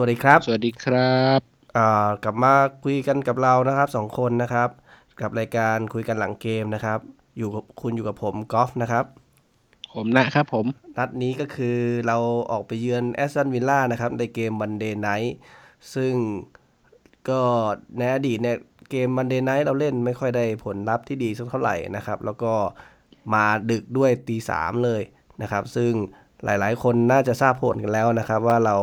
วัสดีครับ สวัสดีครับอ่ากลับมาคุยกันกับเรานะครับสองคนนะครับ กับรายการคุยกันหลังเกมนะครับ อยู่กับคุณอยู่กับผมกอล์ฟนะครับ ผมนะครับผม นัดนี้ก็คือเราออกไปเยือนแอสตันวิลล่านะครับ ในเกม Monday night ซึ่งก็ในอดีตเนี่ยเกม Monday night เราเล่นไม่ค่อยได้ผลลัพธ์ที่ดีสักเท่าไหร่นะครับ แล้วก็มาดึกด้วยตีสามเลยนะครับ ซึ่งหลายๆ คนน่าจะทราบผลกันแล้วนะครับ ว่าเรา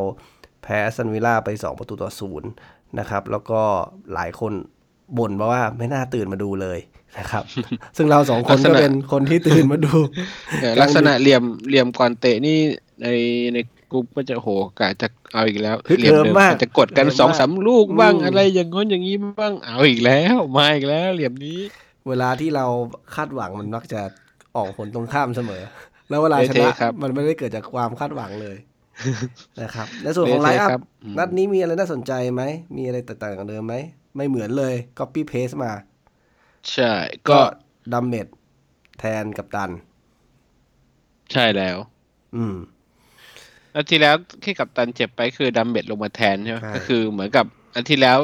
แพ้แอสตันวิลล่าไป 2 ประตูต่อศูนย์นะครับ แล้วก็หลายคนบ่นมาว่าไม่น่าตื่นมาดูเลยนะครับ ซึ่งเราสองคนก็เป็นคนที่ตื่นมาดูเอ่อลักษณะเหลี่ยมเหลี่ยมก่อนเตะนี่ในในกรุ๊ปก็จะโหกะจะเอาอีกแล้วฮึกเหลี่ยมเหิมเดิมมากจะกดกันฮึกเหิมสองมากสามลูกบ้างอืมอะไรอย่างง้นอย่างนี้บ้างเอาอีกแล้วมาอีกแล้ว เหลี่ยมนี้ เวลาที่เราคาดหวังมันมักจะออกผลตรงข้ามเสมอ แล้วเวลาชนะเท่ๆครับมันไม่ได้เกิดจากความคาดหวังเลย นะครับในส่วนของ line up ครับอืมนัดนี้มีอะไรน่าสนใจไหม มีอะไรแตกต่างจากเดิมไหม ไม่เหมือนเลย copy paste มา ใช่ ก็ดัมเมดแทนกัปตัน ใช่แล้ว อืมแล้วที่แล้วที่กัปตันเจ็บไปคือดัมเมดลงมาแทนใช่ไหมใช่ก็คือเหมือนกับอันที่แล้ว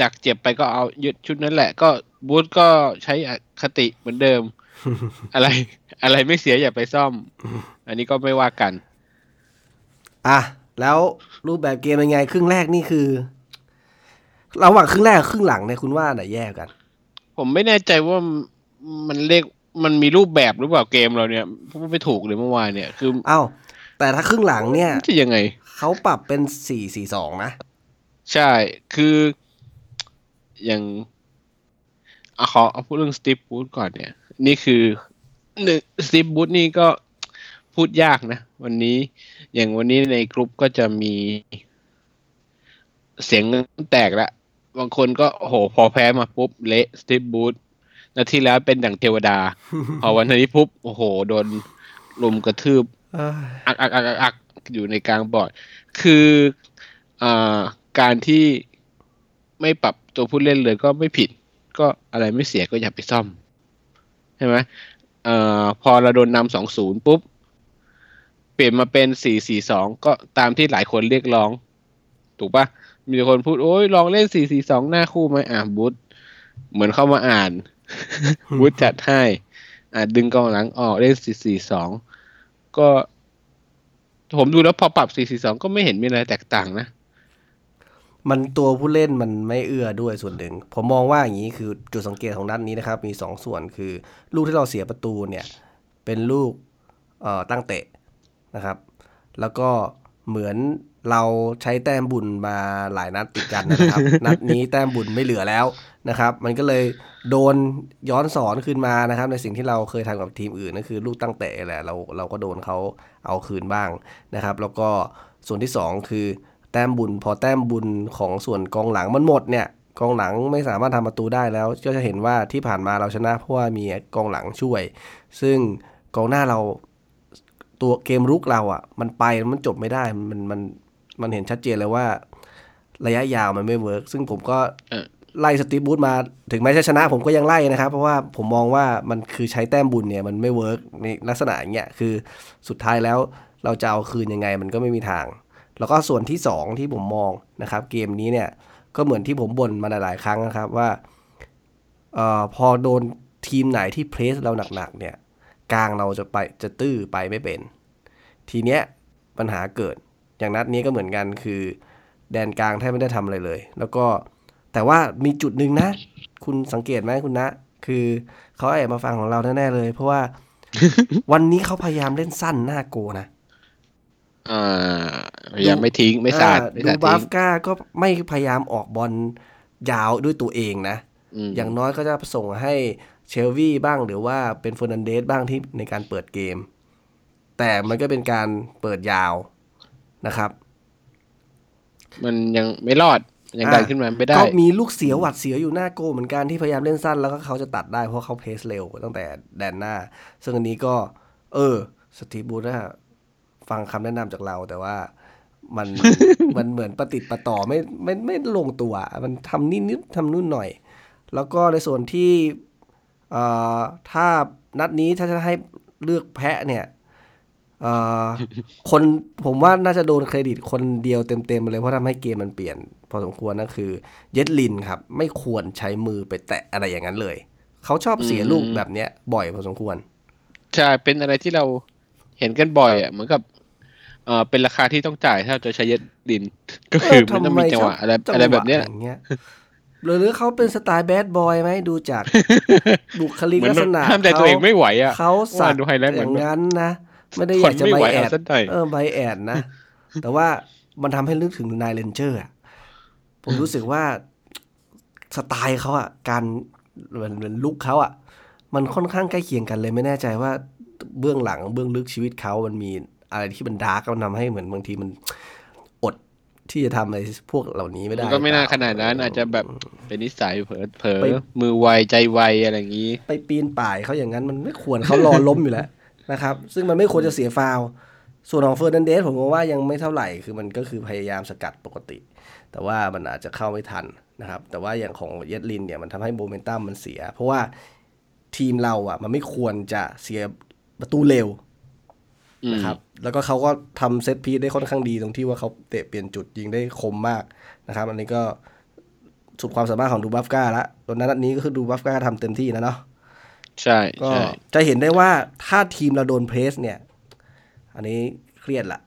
จากเจ็บไปก็เอายึดชุดนั้นแหละ ก็บูธก็ใช้อคติเหมือนเดิม อะไร อะไรไม่เสียอย่าไปซ่อม อันนี้ก็ไม่ว่ากัน อะแล้วรูปแบบเกมเป็นไงครึ่งแรกนี่คือระหว่างครึ่งแรกกับครึ่งหลังเนี่ยคุณว่าไหนแย่กัน ผมไม่แน่ใจว่ามันเลขมันมีรูปแบบหรือเปล่าเกมเราเนี่ยพูดไม่ถูกเลยเมื่อวานเนี่ยคือเอ้าแต่ถ้าครึ่งหลังเนี่ยจะยังไงเขาปรับเป็นสี่สี่สองนะ ใช่คืออย่างเอาขอเอาพูดเรื่องสตีฟบูธก่อนเนี่ย นี่คือหนึ่งสตีฟบูธนี่ก็ พูดยากนะ วันนี้อย่างวันนี้ในกลุ่มก็จะมีเสียงแตกละบางคนก็โอ้โหพอแพ้มาปุ๊บ เละสตีฟบูธนาทีแล้วเป็นดั่งเทวดา พอวันนี้ปุ๊บ โอ้โห โดนลุมกระทืบเอ้ยอักอักอักอักอักอยู่ในกลางบอร์ด คืออ่าการที่ไม่ปรับตัวผู้เล่นเลยก็ไม่ผิด ก็อะไรไม่เสียก็อย่าไปซ่อม ใช่ไหมเอ่อพอเราโดนนำสองศูนย์ปุ๊บ เปลี่ยนมาเป็นสี่สี่สองก็ตามที่หลายคนเรียกร้อง ถูกปะมีคนพูดโอ้ยลองเล่นสี่สี่สองหน้าคู่ไหมอะบูธเหมือนเข้ามาอ่านบูธจัดให้อะดึงกองหลังออกเล่นสี่สี่สองก็ผมดูแล้วพอปรับ 442 ก็ไม่เห็นมีอะไรแตกต่างนะ มันตัวผู้เล่นมันไม่เอื้อด้วยส่วนหนึ่ง ผมมองว่าอย่างนี้คือจุดสังเกตของนัดนี้นะครับ มีสองส่วนคือ ลูกที่เราเสียประตูเนี่ย เป็นลูกเอ่อตั้งเตะ นะครับ แล้วก็เหมือนเราใช้แต้มบุญมาหลายนัดติดกันนะครับ นัดนี้แต้มบุญไม่เหลือแล้วนะครับ มันก็เลยโดนย้อนสอนขึ้นมานะครับ ในสิ่งที่เราเคยทำกับทีมอื่นนั่นคือลูกตั้งเตะแหละเราเราก็โดนเขาเอาคืนบ้างนะครับ แล้วก็ส่วนที่สองคือแต้มบุญ พอแต้มบุญของส่วนกองหลังมันหมดเนี่ยกองหลังไม่สามารถทำประตูได้แล้ว ก็จะเห็นว่าที่ผ่านมาเราชนะเพราะว่ามีกองหลังช่วย ซึ่งกองหน้าเรา ตัวเกมรุกเราอะ มันไปมันจบไม่ได้มันมันมันเห็นชัดเจนเลยว่า ระยะยาวมันไม่ work ซึ่งผมก็เออไล่สตีฟบรูซมาถึงแม้จะชนะผมก็ยังไล่นะครับ เพราะว่าผมมองว่ามันคือใช้แต้มบุญเนี่ยมันไม่ work ในลักษณะอย่างเงี้ยคือสุดท้ายแล้วเราจะเอาคืนยังไงมันก็ไม่มีทาง แล้วก็ส่วนที่สองที่ผมมองนะครับ เกมนี้เนี่ยก็เหมือนที่ผมบ่นมาหลาย ๆ ครั้งนะครับว่าเอ่อพอโดนทีมไหนที่ press เราหนักๆเนี่ย กลางเราจะไปจะตื้อไปไม่เป็น ทีเนี้ยปัญหาเกิดอย่างนัดนี้ก็เหมือนกันคือ แดนกลางแทบไม่ได้ทำอะไรเลย แล้วก็แต่ว่ามีจุดหนึ่งนะ คุณสังเกตไหมคุณนะ คือเขาแอบมาฟังของเราแน่ๆเลย เพราะว่าวันนี้เขาพยายามเล่นสั้นหน้าโกนะอ่าพยายามไม่ทิ้งไม่สาดอ่ไม่ดูสาดบาทิ้ฟงก้าก็ไม่พยายามออกบอลยาวด้วยตัวเองนะอืมอย่างน้อยก็จะส่งให้ เชลวี่บ้างหรือว่าเป็นเฟอร์นันเดสบ้างที่ในการเปิดเกม แต่มันก็เป็นการเปิดยาวนะครับ มันยังไม่รอดยังดันขึ้นมาไม่ได้ ก็มีลูกเสียวหวัดเสียวอยู่หน้าโกเหมือนกันที่พยายามเล่นสั้นแล้วก็เขาจะตัดได้เพราะเขาเพสเร็วตั้งแต่แดนหน้า ซึ่งอันนี้ก็ เออสตีฟบูธนะฟังคำแนะนำจากเราแต่ว่ามันมันเหมือนประติดประต่อไม่ไม่ไม่ลงตัว มันทำนิดนิดทำนู่นหน่อย แล้วก็ในส่วนที่เอ่อ ถ้านัดนี้ถ้าจะให้เลือกแพะเนี่ยเอ่อคนผมว่าน่าจะโดนเครดิตคนเดียวเต็มๆเลยเพราะทำให้เกมมันเปลี่ยน พอสมควรนั่นคือ เย็ดลินครับ ไม่ควรใช้มือไปแตะอะไรอย่างนั้นเลย เขาชอบเสียลูกแบบเนี้ย บ่อยพอสมควรใช่เป็นอะไรที่เราเห็นกันบ่อยอะเหมือนกับเออเป็นราคาที่ต้องจ่ายถ้าเราจะใช้เย็ดดิน ก็คือมันต้องมีจังหวะอะไรจังอะไรแบบเนี้ยอย่างเงี้ย หรือหรือเขาเป็นสไตล์แบดบอยไหมดูจากบุคลิกเหมือนลักษณะห้ามใจตัวเองไม่ไหวอะเขาสักว่าดูไฮไลท์เหมืออนย่างนั้นนะ ไม่ได้อทยานกจะไม่ไบไหวแอเอาดสักหน่อยเออไบแอดนะ แต่ว่ามันทำให้นึกถึงนายเลนเจอร์อะผมรู้สึกว่าสไตล์เขาอะ การเหมือนเหมือนลุคเขาอะ มันค่อนข้างใกล้เคียงกันเลยไม่แน่ใจว่าเบื้องหลังเบื้องลึกชีวิตเขามันมีอะไรที่มันดาร์กมันทำให้เหมือนบางทีมันอด ที่จะทำอะไรพวกเหล่านี้ไม่ได้มันก็ไม่น่าหรือเปขล่นาดนั้น อาจจะแบบเป็นนิสัยเผลอเผลอไปมือไวใจไวอะไรอย่างนี้ ไปปีนป่ายเขาอย่างนั้นมันไม่ควรเขารอล้มอยู่แล้วนะครับ ซึ่งมันไม่ควรจะเสียฟาวล์ส่วนของเฟอร์นันเดสผมมองว่ายังไม่เท่าไหร่คือมันก็คือพยายามสกัดปกติ แต่ว่ามันอาจจะเข้าไม่ทันนะครับ แต่ว่าอย่างของเยดลินเนี่ยมันทำให้โมเมนตัมมันเสีย เพราะว่าทีมเราอะมันไม่ควรจะเสียประตูเร็วอืม นะครับแล้วก็เขาก็ทำเซตพีซได้ค่อนข้างดีตรงที่ว่าเขาเตะเปลี่ยนจุดยิงได้คมมากนะครับ อันนี้ก็สุดความสามารถของดูบัฟก้าละตอนนั้นนัดนี้ก็คือดูบัฟก้าทำเต็มที่นะเนาะใช่ก็ใช่จะเห็นได้ว่าถ้าทีมเราโดนเพรสเนี่ย อันนี้เครียดละ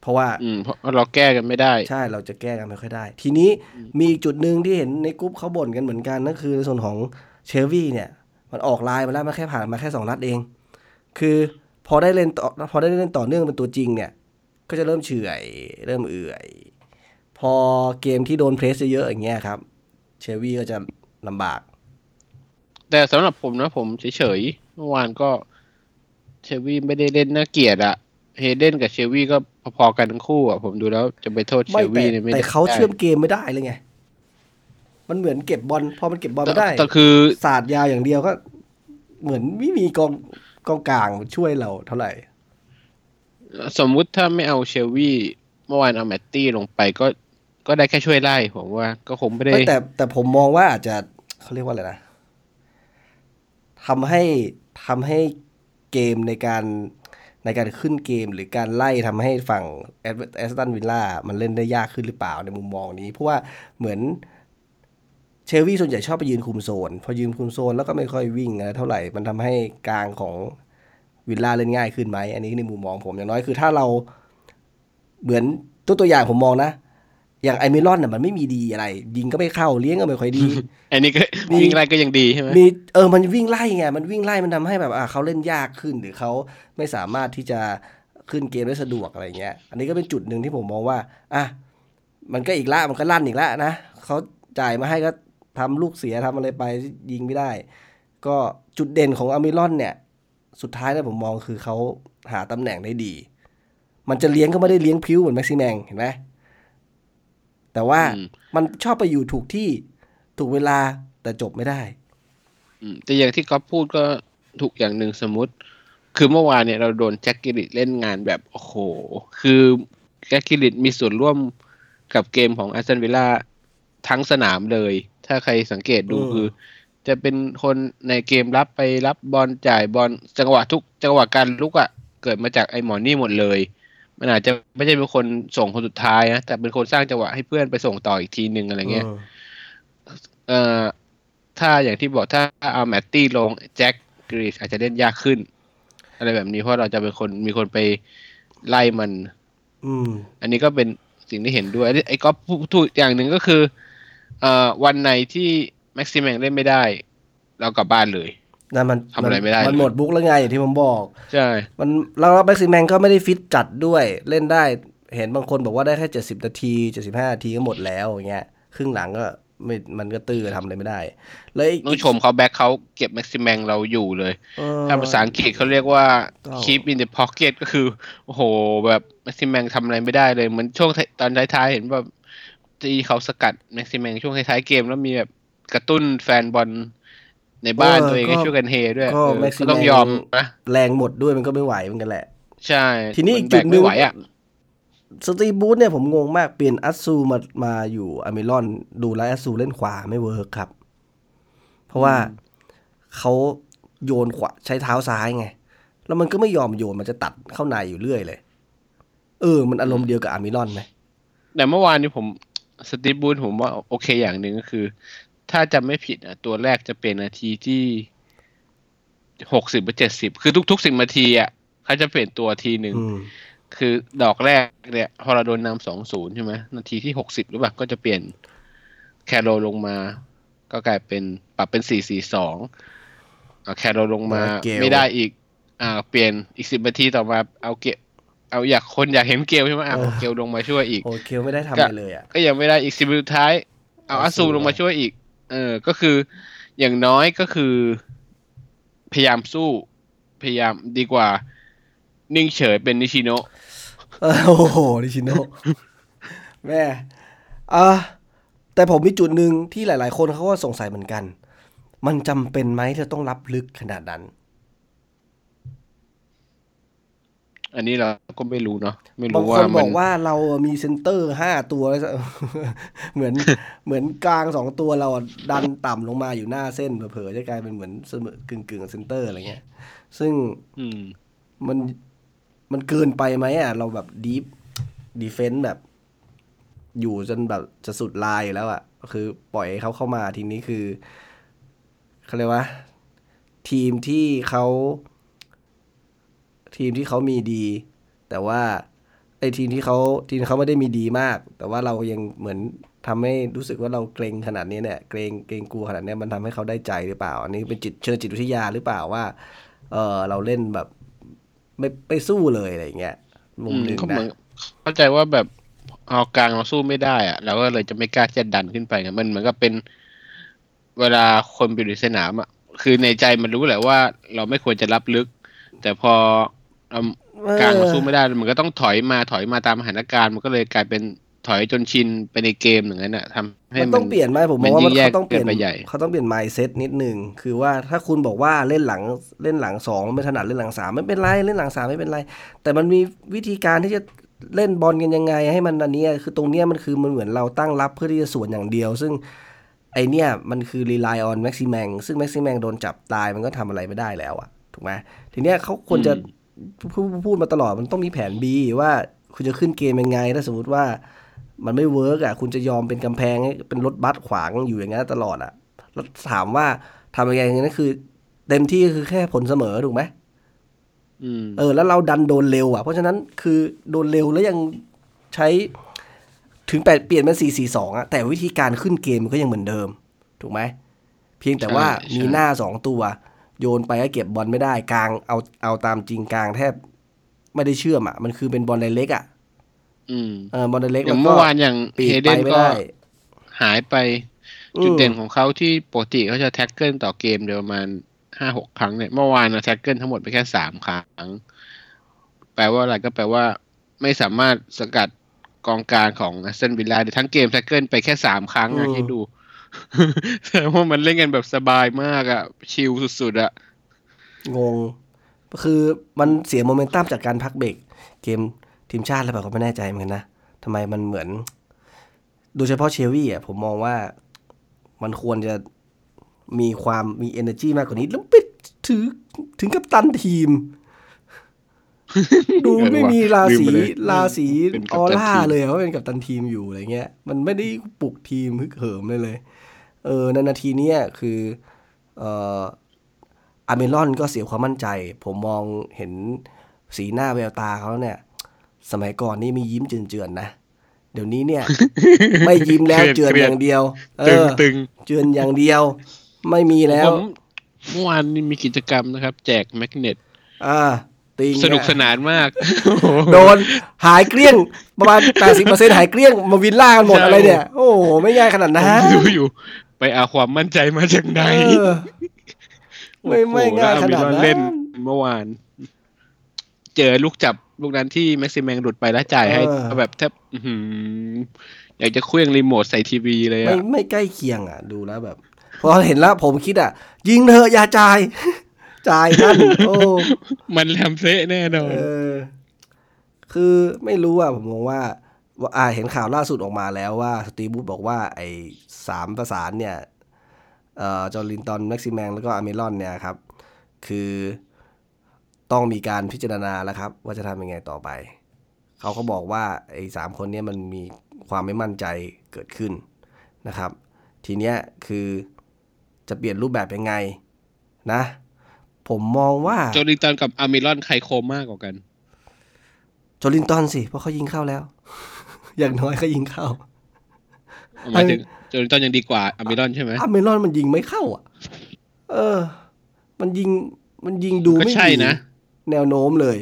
เพราะว่าอืมเพราะเราแก้กันไม่ได้ ใช่เราจะแก้กันไม่ค่อยได้ ทีนี้มีอีกจุดหนึ่งที่เห็นในกรุ๊ปเขาบ่นกันเหมือนกันนั่นคือในส่วนของเชลวี่เนี่ย มันออกไลน์มาแล้วมันแค่ผ่านมาแค่สองนัดเอง คือ พอได้เล่นต่อพอได้เล่นต่อเนื่องเป็นตัวจริงเนี่ย ก็จะเริ่มเฉื่อย เริ่มเอื่อย พอเกมที่โดน press เยอะๆอย่างเงี้ยครับ เชลวี่ก็จะลำบาก แต่สำหรับผมนะผมเฉยๆเมื่อวานก็เชลวี่ไม่ได้เล่นน่าเกลียดอะเฮเดนกับเชลวี่ก็พอๆกันทั้งคู่อะผมดูแล้วจะไปโทษเชไม่ลแต่วี่เนี่ยไม่ได้แต่เขาเชื่อมเกมไม่ได้เลยไง มันเหมือนเก็บบอลพอมันเก็บบอลแต่ไม่ได้แต่คือศาสตร์ยาวอย่างเดียวก็ เหมือนไม่มีกอง กองกลางช่วยเราเท่าไหร่ สมมุติถ้าไม่เอาเชลวี่เมื่อวานเอาแมตตี้ลงไปก็ก็ได้แค่ช่วยไล่ผมว่า ก็คงไม่ได้ไม่แต่แต่ผมมองว่าอาจจะเขาเรียกว่าอะไรนะทำให้ทำให้เกมในการในการขึ้นเกมหรือการไล่ทำให้ฝั่งแอสตันวิลล่ามันเล่นได้ยากขึ้นหรือเปล่าในมุมมองนี้ เพราะว่าเหมือน เชลวี่ส่วนใหญ่ชอบไปยืนคุมโซน พอยืนคุมโซนแล้วก็ไม่ค่อยวิ่งอะไรเท่าไหร่ มันทำให้กลางของวิลล่าเล่นง่ายขึ้นไหม อันนี้ในมุมมองผมอย่างน้อยคือถ้าเราเหมือนตัวตัวอย่างผมมองนะ อย่างไอเมลอนน่ะมันไม่มีดีอะไร ยิงก็ไม่เข้าเลี้ยงก็ไม่ค่อยดี อันนี้ก็มีวิ่งไล่ก็ยังดีใช่ไหมมีเออมันวิ่งไล่ไงมันวิ่งไล่มันทำให้แบบอะเขาเล่นยากขึ้นหรือเขาไม่สามารถที่จะขึ้นเกมได้สะดวกอะไรเงี้ย อันนี้ก็เป็นจุดหนึ่งที่ผมมองว่าอะมันก็อีกละมันก็ลั่นอีกละนะเขาจ่ายมาให้ก็ ทำลูกเสียทำอะไรไปยิงไม่ได้ ก็จุดเด่นของอามิลอนเนี่ย สุดท้ายเนี่ยผมมองคือเขาหาตำแหน่งได้ดี มันจะเลี้ยงก็ไม่ได้เลี้ยงพิ้วเหมือนแม็กซิแมงเห็นไหมแต่ว่าอืมมันชอบไปอยู่ถูกที่ถูกเวลาแต่จบไม่ได้อืมแต่อย่างที่ก๊อฟพูดก็ถูกอย่างหนึ่งสมมติ คือเมื่อวานเนี่ยเราโดนแจ็คกรีลิชเล่นงานแบบ โอ้โห คือแจ็คกรีลิชมีส่วนร่วมกับเกมของแอสตันวิลล่าทั้งสนามเลย ถ้าใครสังเกตดูอืมคือ จะเป็นคนในเกมรับไปรับบอลจ่ายบอลจังหวะทุกจังหวะการบุกอะ่ะ เกิดมาจากไอ้หมอนี่หมดเลย มันอาจจะไม่ใช่เป็นคนส่งคนสุดท้ายนะแต่เป็นคนสร้างจังหวะให้เพื่อนไปส่งต่ออีกทีหนึ่งอะไรเงี้ยอืมเอ่อถ้าอย่างที่บอกถ้าเอาแมตตี้ลงแจ็คกรีชอาจจะเล่นยากขึ้น อะไรแบบนี้เพราะเราจะเป็นคนมีคนไปไล่มัน อืม อันนี้ก็เป็นสิ่งที่เห็นด้วยไอ้ไอ้ก็พูดอย่างหนึ่งก็คือ เอ่อวันไหนที่แม็กซิมแมงเล่นไม่ได้ เรากลับบ้านเลยนั่นมันทำอะไรไม่ได้ มันเลยหมดบุ๊กแล้วไงอย่างที่ผมบอก ใช่ มันแล้วแม็กซิแมงก็ไม่ได้ฟิตจัดด้วยเล่นได้เห็นบางคนบอกว่าได้แค่เจ็ดสิบนาทีเจ็ดสิบห้านาทีก็หมดแล้วอย่างเงี้ยครึ่งหลังก็ไม่มันก็ตื้อทำอะไรไม่ได้ เลยกต้องชมเขาแบ็คเขาเก็บแม็กซิมแมงเราอยู่เลยเออถ้าภาษาอังกฤษเขาเรียกว่าก็ keep in the pocket ก็คือ โอ้โห แบบแม็กซิมแมงทำอะไรไม่ได้เลย เหมือนช่วงท้ายตอนท้ายๆ เห็นแบบ ที่เขาสกัดแม็กซิมแมงช่วงท้ายๆเกมแล้วมีแบบกระตุ้นแฟนบอลในบ้านตัวเองให้ช่วยกันเฮด้วยก็เออแม็กซิก็แมต้องยอมนะแรงหมดด้วยมันก็ไม่ไหวเหมือนกันแหละ ใช่ ทีนี้อีกมัจุดแบหนึ่งไม่ไหวอะสตีฟบรูซเนี่ยผมงงมากเปลี่ยนอัสซูมามาอยู่อัลมิรอน ดูแล้วอัสซูเล่นขวาไม่ work ครับ เพราะว่าเขาโยนขวาใช้เท้าซ้ายไง แล้วมันก็ไม่ยอมโยนมันจะตัดเข้าในอยู่เรื่อยเลย เออ มันอารมณ์เดียวกับอัลมิรอนไหมแต่เมื่อวานนี้ผม สตีฟบูธผมว่าโอเคอย่างหนึ่งก็คือ ถ้าจำไม่ผิดอะตัวแรกจะเป็นนาทีที่หกสิบหรือเจ็ดสิบคือทุกๆสิบนาทีอะเขาจะเปลี่ยนตัวทีหนึ่งอืมคือดอกแรกเนี่ยพอเราโดนนำสองศูนย์ใช่ไหมนาทีที่หกสิบหรือเปล่าก็จะเปลี่ยนแคโรลงมา ก็กลายเป็นปรับเป็นสี่สี่สองแคโรลงมาเกลไม่ได้อีก อ่า เปลี่ยนอีกสิบนาทีต่อมาเอาเกล เอาอยากคนอยากเห็นเกลใช่ไหมอะเอาเกลลงมาช่วยอีกโอเคไม่ได้ทำอะไรเลยอะก็ยังไม่ได้อีกสิบสุดท้าย เอาเอาอาซูซูลงมาช่วยอีก เออ ก็คืออย่างน้อยก็คือ พยายามสู้ พยายามดีกว่า นิ่งเฉยเป็นนิชิโนะเออโอ้โหนิชิโนะแม่อะแต่ผมมีจุดหนึ่งที่หลาย ๆ คนเขาก็สงสัยเหมือนกัน มันจำเป็นไหมที่จะต้องรับลึกขนาดนั้น อันนี้เราก็ไม่รู้เนาะไม่บางรู้คว่านบมัอนกว่าเรามีเซนเตอร์ห้าตัวแล้วเหมือนเหมือนกลางสองตัวเราอะดันต่ำลงมาอยู่หน้าเส้นเผลอๆจะกลายเป็นเหมือนเสมอกึ่งกึ่งๆเซนเตอร์อะไรเงี้ย ซึ่งอืมมันมันเกินไปไหมอะ เราแบบ deep defend แบบ อยู่จนแบบจะสุดลายอยู่แล้วอะคือปล่อยให้เขาเข้ามาทีนี้คือเขาเรียกว่า ทีมที่เขา ทีมที่เขามีดี แต่ว่าไอ้ทีมที่เขาทีมเขาไม่ได้มีดีมาก แต่ว่าเรายังเหมือนทำให้รู้สึกว่าเราเกรงขนาดนี้เนี่ยเกรงเกรงกลัวขนาดนี้มันทำให้เขาได้ใจหรือเปล่า อันนี้เป็นจิตเชิงจิตวิทยาหรือเปล่าว่า เออเราเล่นแบบไม่ไปสู้เลยอะไรเงี้ยมุมหนึ่งนะเข้าใจว่าแบบเอากลางเราสู้ไม่ได้อะเราก็เลยจะไม่กล้าจะดันขึ้นไปมันเหมือนกับเป็นเวลาคนไปอยู่ในสนามอะคือในใจมันรู้แหละว่า เราไม่ควรจะรับลึก แต่พอ กลางมาสู้ไม่ได้มันก็ต้องถอยมาถอยมาตามสถานการณ์มันก็เลยกลายเป็นถอยจนชินไปในเกมอย่างนั้นอะทำให้มันมัต้องนเปลี่ยนไหมผมมมัอนงว่ายิ่มันงแยกเขาต้องเปลี่ยนเกินไปใหญ่เขาต้องเปลี่ยน mindset นิดหนึ่งคือว่าถ้าคุณบอกว่าเล่นหลังเล่นหลังสองไม่ถนัดเล่นหลังสามไม่เป็นไรเล่นหลังสามไม่เป็นไร แต่มันมีวิธีการที่จะเล่นบอลกันยังไง ให้มันอันเนี้ยคือตรงเนี้ยมันคือมันเหมือนเราตั้งรับเพื่อที่จะสวนอย่างเดียว ซึ่งไอเนี้ยมันคือ rely on แม็กซิแมง ซึ่ง แม็กซิแมง โดนจับตายมันก็ทำอะไรไม่ได้แล้วอะถูกไหมทีเนี้ยเขาควรจะ พูดพูดมาตลอดมันต้องมีแผน B ว่าคุณจะขึ้นเกมยังไง ถ้าสมมติว่ามันไม่ work อะคุณจะยอมเป็นกำแพงให้เป็นรถบัสขวางอยู่อย่างนั้นตลอดอะแล้วถามว่าทำยังไงนั่นคือ เต็มที่ก็คือแค่ผลเสมอถูกไหมอืมเออ แล้วเราดันโดนเร็วอะเพราะฉะนั้นคือโดนเร็วแล้วยังใช้ถึงแปดเปลี่ยนเป็นสี่สี่สองอะแต่วิธีการขึ้นเกมมันก็ยังเหมือนเดิม ถูกไหมเพียงแต่ว่าใช่มีหน้าสองตัว โยนไปก็เก็บบอลไม่ได้กลางเอาเอาตามจริงกลางแทบ ไม่ได้เชื่อมอะ มันคือเป็นบอล direct อะอืมเออบอล direct อย่างก็เมื่อวานอย่างปีกเฮไปเดนไม่ก็ได้หายไปอืมจุดเด่นของเขาที่ปกติเขาจะ tackle ต่อเกมเดียวประมาณห้าหกครั้งเนี่ยเมื่อวานนะ tackle ทั้งหมดไปแค่สามครั้ง แปลว่าอะไรก็แปลว่าไม่สามารถสกัดกองกลางของแอสตันวิลล่าได้ทั้งเกม tackle ไปแค่สามครั้งอะคิด แต่ว่ามันเล่นกันแบบสบายมากอะ chill สุดๆอะงง คือมันเสียโมเมนตัมจากการพักเบรกเกมทีมชาติแล้วแบบก็ไม่แน่ใจเหมือนกันนะทำไมมันเหมือน โดยเฉพาะเชลวี่อะผมมองว่ามันควรจะมีความมี energy มากกว่านี้ แล้วไปถือถึงกับตันทีม ดูไม่มีราศีลืมไปเลยราศีเป็นอกัปอตันร่าทีมเลยอะว่าเป็นกับตันทีมอยู่อะไรเงี้ย มันไม่ได้ปลุกทีมฮึกเหิมเลยเลย เออในนาทีเนี้ยคือเอ่ออาร์เมลอนก็เสียความมั่นใจ ผมมองเห็นสีหน้าแววตาเขาเนี่ย สมัยก่อนนี่มียิ้มเจือนๆนะ เดี๋ยวนี้เนี่ย ไม่ยิ้มแล้วเครียดเจือนเครียอดย่างเดียว เอตึงอตึงเจือนอย่างเดียว ไม่มีแล้วผมเมื่อวานนี้มีกิจกรรมนะครับ แจกแมกเนตอ่า ติงสนุกเยสนานมาก โดนหายเกลี้ยงประมาณ80%หายเกลี้ยงมาวินล่ากันหมดใช่อะไรเนี่ย โอ้โห ไม่ง่ายขนาดนั้นผมดูอยู่ ไปเอาความมั่นใจมาจากไหนเออไม่ไม่ง่ายขนาดนั้นโอ้โหแล้วอเมรอนเล่นเมื่อวาน เจอลูกจับลูกนั้นที่แม็กซิแมงหลุดไปแล้วจ่ายให้เออแบบแทบอื้อหืออยากจะเขวี้ยงรีโมทใส่ทีวีเลยไม่อะไม่ใกล้เคียงอะ ดูแล้วแบบ พอเห็นแล้วผมคิดอะ ยิงเถอะอย่าจ่าย จ่ายนั่นโอ้มันแลมเซะแน่นอนเออคือไม่รู้อะผมมองว่าว่าอ่าเห็นข่าวล่าสุดออกมาแล้วว่าสตีฟบรูซบอกว่า ไอ้สามประสานเนี่ยเอ่อจอร์ลินตันแม็กซิแมงแล้วก็อัลมิรอนเนี่ยครับ คือต้องมีการพิจารณาแล้วครับ ว่าจะทำยังไงต่อไป เขาก็บอกว่าไอ้สามคนเนี้ยมันมีความไม่มั่นใจเกิดขึ้นนะครับ ทีเนี้ยคือจะเปลี่ยนรูปแบบยังไงนะ ผมมองว่าโจลิงตันกับอามิรอนใครโคมมากกว่ากัน โจลินตันสิ เพราะเขายิงเข้าแล้ว อย่างน้อยเขายิงเข้าหมายถึงโจลิงตันยังดีกว่าอามิรอนใช่ไหมอาเมรอนมันยิงไม่เข้าอะ เออ มันยิงมันยิงดูก็ไม่ใช่ดีนะ แนวโน้มเลย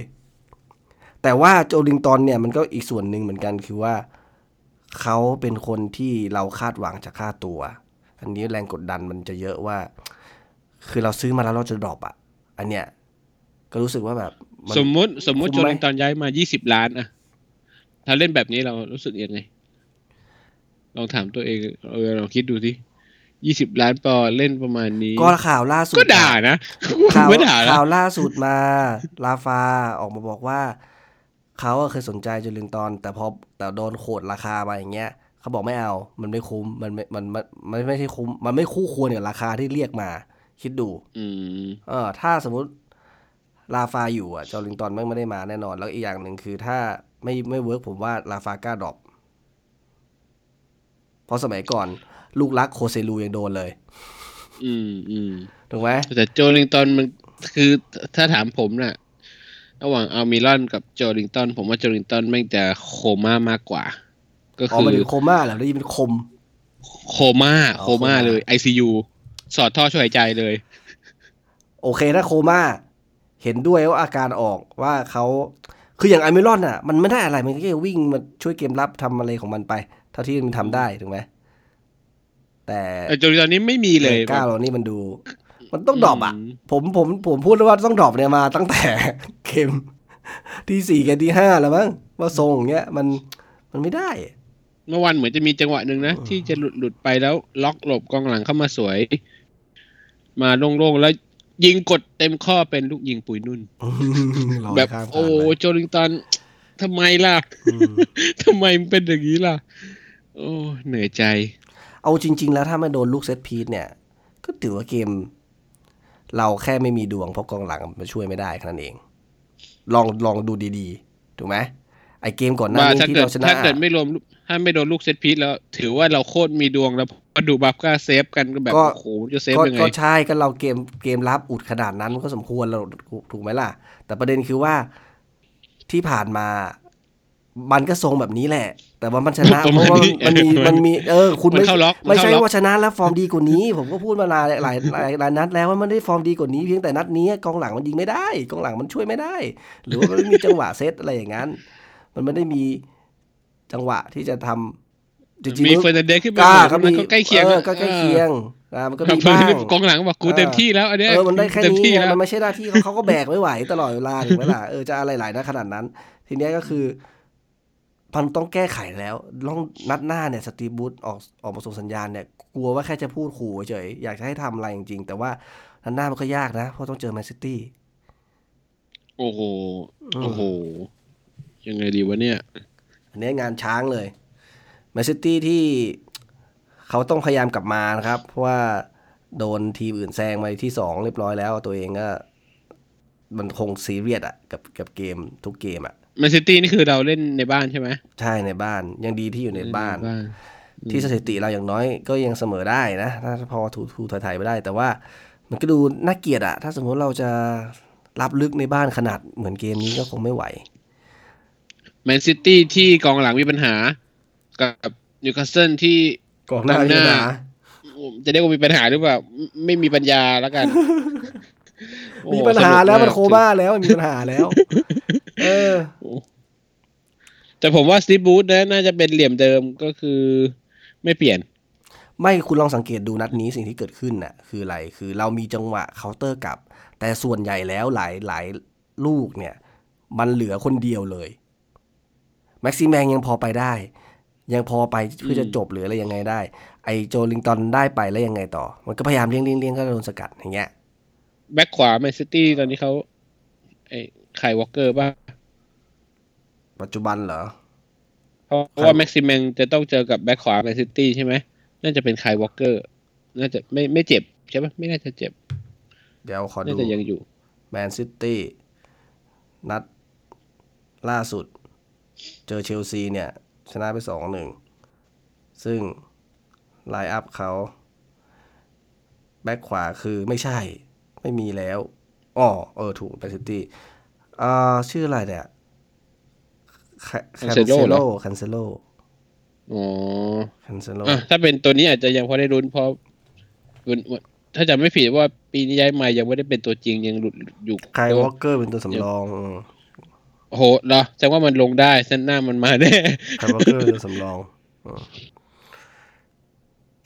แต่ว่าโจลิงตันเนี่ยมันก็อีกส่วนหนึ่งเหมือนกันคือว่าเขาเป็นคนที่เราคาดหวังจากค่าตัว อันนี้แรงกดดันมันจะเยอะว่า คือเราซื้อมาแล้วเราจะดรอปอะ อันเนี้ยก็รู้สึกว่าแบบมันสมมุติสมมุติคุ้โจมไหมลิงตันย้ายมายี่สิบล้านอะถ้าเล่นแบบนี้เรารู้สึกยังไงลองถามตัวเองเออลองคิดดูสิยี่สิบล้านปอเล่นประมาณนี้ ก็ข่าวล่าสุดก็ด่านะข่าวไม่ด่านะข่าวล่าสุดมา ลาฟาออกมาบอกว่า เขาอะเคยสนใจโจลิงตันแต่พอแต่โดนโขดราคามาอย่างเงี้ยเขาบอกไม่เอา มันไม่คุ้มมันไม่มันมันมันไม่ใช่คุ้ม มันไม่คู่ควรกับราคาที่เรียกมา คิดดูอืมเออ ถ้าสมมติลาฟาอยู่อะจอริงตันไม่ได้มาแน่นอน แล้วอีกอย่างหนึ่งคือถ้าไม่ไม่ work ผมว่าราฟากล้า drop เพราะสมัยก่อน ลูกรักโคเซลูยังโดนเลย อืมอืมถูกไหมแต่โจลิงตันมันคือถ้าถามผมน่ะ ระหว่างอัลมิรอนกับโจลิงตันผมว่าโจลิงตันแม่งจะโคม่ามากกว่า ก็อ๋อคือมันถึงโคม่าเหรอได้ยินเป็นคม โคม่าอ๋อโคม่าโคม่าเลย ICU สอดท่อช่วยหายใจเลย โอเคถ้าโคม่าเห็นด้วยว่าอาการออกว่าเขาคืออย่างไอเมรอนอะ มันไม่ได้อะไรมันก็แค่วิ่งมาช่วยเกมรับทำอะไรของมันไป เท่าที่มันทำได้ถูกไหมแต่แต่โจลิงตันนี้ไม่มีเลยก้าวเรานี่มันดู มันต้องดรอปอะอืมผมผมผมพูดเลยว่าต้องดรอปเนี่ยมาตั้งแต่เกมที่สี่กับที่ห้าแล้วมั้งว่าทรงอย่างเงี้ย มันมันไม่ได้ เมื่อวันเหมือนจะมีจังหวะหนึ่งนะ ที่จะหลุดหลุดไปแล้ว ล็อกหลบกองหลังเข้ามาสวย มาโล่งๆแล้วยิงกดเต็มข้อเป็นลูกยิงปุยนุ่นลอยแบบข้ามผ่านโอ้ไปโจลิงตันทำไมล่ะอืมทำไมมันเป็นอย่างนี้ล่ะ โอ้เหนื่อยใจ เอาจริง ๆ แล้วถ้าไม่โดนลูก set piece เนี่ย ก็ถือว่าเกม เราแค่ไม่มีดวงเพราะกองหลังมันช่วยไม่ได้แค่นั้นเอง ลองลองดูดีๆ ถูกไหมไอเกมก่อนหน้าว่านี้ถ้าที่เกิดเราชนะถ้าเกิดไม่รวมถ้าไม่โดนลูก set piece แล้ว ถือว่าเราโคตรมีดวงแล้ว พอดูบราฟก้า save กันก็แบบก็โอ้โหจะ save ก็ยังไงก็ใช่ก็เราเกมเกมรับอุดขนาดนั้นก็สมควรเราถูกไหมล่ะ แต่ประเด็นคือว่าที่ผ่านมา มันก็ทรงแบบนี้แหละ แต่ว่ามันชนะประเพมาณราะว่านี้มันมีมันมีเออ คุณมันไม่เข้าล็อกมันไม่ใช่เข้าล็อกว่าชนะแล้วฟอร์มดีกว่านี้ ผมก็พูดมาหลายหลายหลายหลายนัดแล้วว่ามันได้ฟอร์มดีกว่านี้เพียงแต่นัดนี้กองหลังมันยิงไม่ได้ กองหลังมันช่วยไม่ได้ หรือว่ามันไม่มีจังหวะเซตอะไรอย่างนั้น มันไม่ได้มีจังหวะที่จะทำ จริงๆมีมันเฟอร์นันเดสขึ้นกมาล้าหมดก็มันมีก็ใกล้เคียงอออะก็ใกล้เคียงอ่ามันก็มีเพื่อบ้างนกองหลังบอกกูเต็มที่แล้วอันเนี้ยเออมันได้แค่เต็มนี้ที่ไงแล้วมันไม่ใช่หน้าที่เขาเขาก็แบกไม่ไหวตลอดเวลาถูกไหมล่ะเออจะอะไรหลายนัดขนาดนั้น ทีเนี้ยก็คือมันต้องแก้ไขแล้วลองนัดหน้าเนี่ยสตีฟบูธออกออกมาส่งสัญญาณเนี่ยกลัวว่าแค่จะพูดขู่เฉยๆอยากจะให้ทำอะไรจริงๆ แต่ว่านัดหน้ามันก็ยากนะ เพราะต้องเจอแมนซิตี้โอ้โหอืมโอ้โหยังไงดีวะเนี่ย อันนี้งานช้างเลย แมนซิตี้ที่เขาต้องพยายามกลับมานะครับ เพราะว่าโดนทีมอื่นแซงมาที่สองเรียบร้อยแล้ว ตัวเองก็ มันคงซีเรียสอะกับกับเกมทุกเกมอะแมนซิตี้นี่คือเราเล่นในบ้านใช่ไหมใช่ในบ้านยังดีที่อยู่ในบ้านเล่นที่สถิติเราอย่างน้อยก็ยังเสมอได้นะถ้าพอถูถูถ่ายๆไปได้ แต่ว่ามันก็ดูน่าเกลียดอะถ้าสมมติเราจะรับลึกในบ้านขนาดเหมือนเกมนี้ก็คงไม่ไหวแมนซิตี้ที่กองหลังมีปัญหา กับนิวคาสเซิลที่กองหน้ามีปัญหาจะเรียกว่ามีปัญหาหรือเปล่า ไม่ไม่มีปัญญาแล้วกันโอ้โห มีปัญหาแล้วสิ มันโคม่าแล้วมันมีปัญหาแล้ว เออ แต่ผมว่าสตีฟ บรูซนะน่าจะเป็นเหลี่ยมเดิมก็คือไม่เปลี่ยน ไม่คุณลองสังเกตดูนัดนี้สิ่งที่เกิดขึ้นน่ะ คืออะไรคือเรามีจังหวะเคาน์เตอร์กลับ แต่ส่วนใหญ่แล้วหลายหลายลูกเนี่ย มันเหลือคนเดียวเลย แม็กซิแมงยังพอไปได้ ยังพอไปเพื่อจะจบหรืออะไรยังไงได้ ไอโจลิงตันได้ไปแล้วยังไงต่อ มันก็พยายามเลี้ยงเลี้ยงเลี้ยงก็โดนสกัดอย่างเงี้ยแบ็คขวาแมนซิตี้ตอนนี้เขาไอ้ไคล์ วอล์กเกอร์ป่ะปัจจุบันเหรอ เพราะว่าแม็กซิแมงจะต้องเจอกับแบ็คขวาแมนซิตี้ใช่ไหมน่าจะเป็นไคล์ วอล์กเกอร์น่าจะไม่ไม่เจ็บใช่ปะไม่น่าจะเจ็บ เดี๋ยวขอดูน่าจะยังอยู่แมนซิตี้นัดล่าสุด เจอเชลซีเนี่ย ชนะไปสองหนึ่งซึ่ง line up เขา แบ็คขวาคือไม่ใช่ ไม่มีแล้วอ๋อเออ ถูกไปซิตี้อ่าชื่ออะไรเนี่ยแคนเซ Cancelo เหรโลอแคนเซโลอ๋อแคนเซโลอะถ้าเป็นตัวนี้อาจจะยังพอได้รุนเพราะวันวันถ้าจำไม่ผิดว่าปีนี้ย้ายมายังไม่ได้เป็นตัวจริงยังหลุดอยู่ไคลวอลเกอร์เป็นตัวสำรองอืม โอ้โหเหรอแสดงว่ามันลงได้เส้นหน้ามันมาแน่ไคลวอลเกอร์เป็นตัวสำรองอืม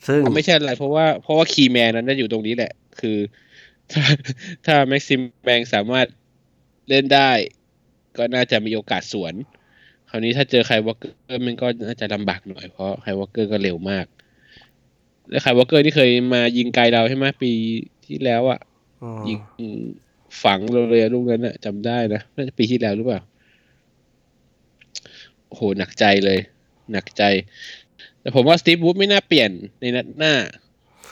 ซึ่งไม่ใช่อะไรเพราะว่าเพราะว่าคีย์แมนนั้นจะอยู่ตรงนี้แหละ คือ ถ้าถ้าแม็กซิแมงสามารถเล่นได้ ก็น่าจะมีโอกาสสวน คราวนี้ถ้าเจอไคล์ วอล์กเกอร์มันก็น่าจะลำบากหน่อยเพราะไคล์ วอล์กเกอร์ก็เร็วมาก แล้วไคล์ วอล์กเกอร์ที่เคยมายิงไกลเราใช่ไหมปีที่แล้วอะอืมยิงฝังเราเลยอะลูกนั้นอะจำได้นะน่าจะปีที่แล้วหรือเปล่า โอ้โหหนักใจเลย หนักใจ แต่ผมว่าสตีฟ บรูซไม่น่าเปลี่ยนในนัดหน้า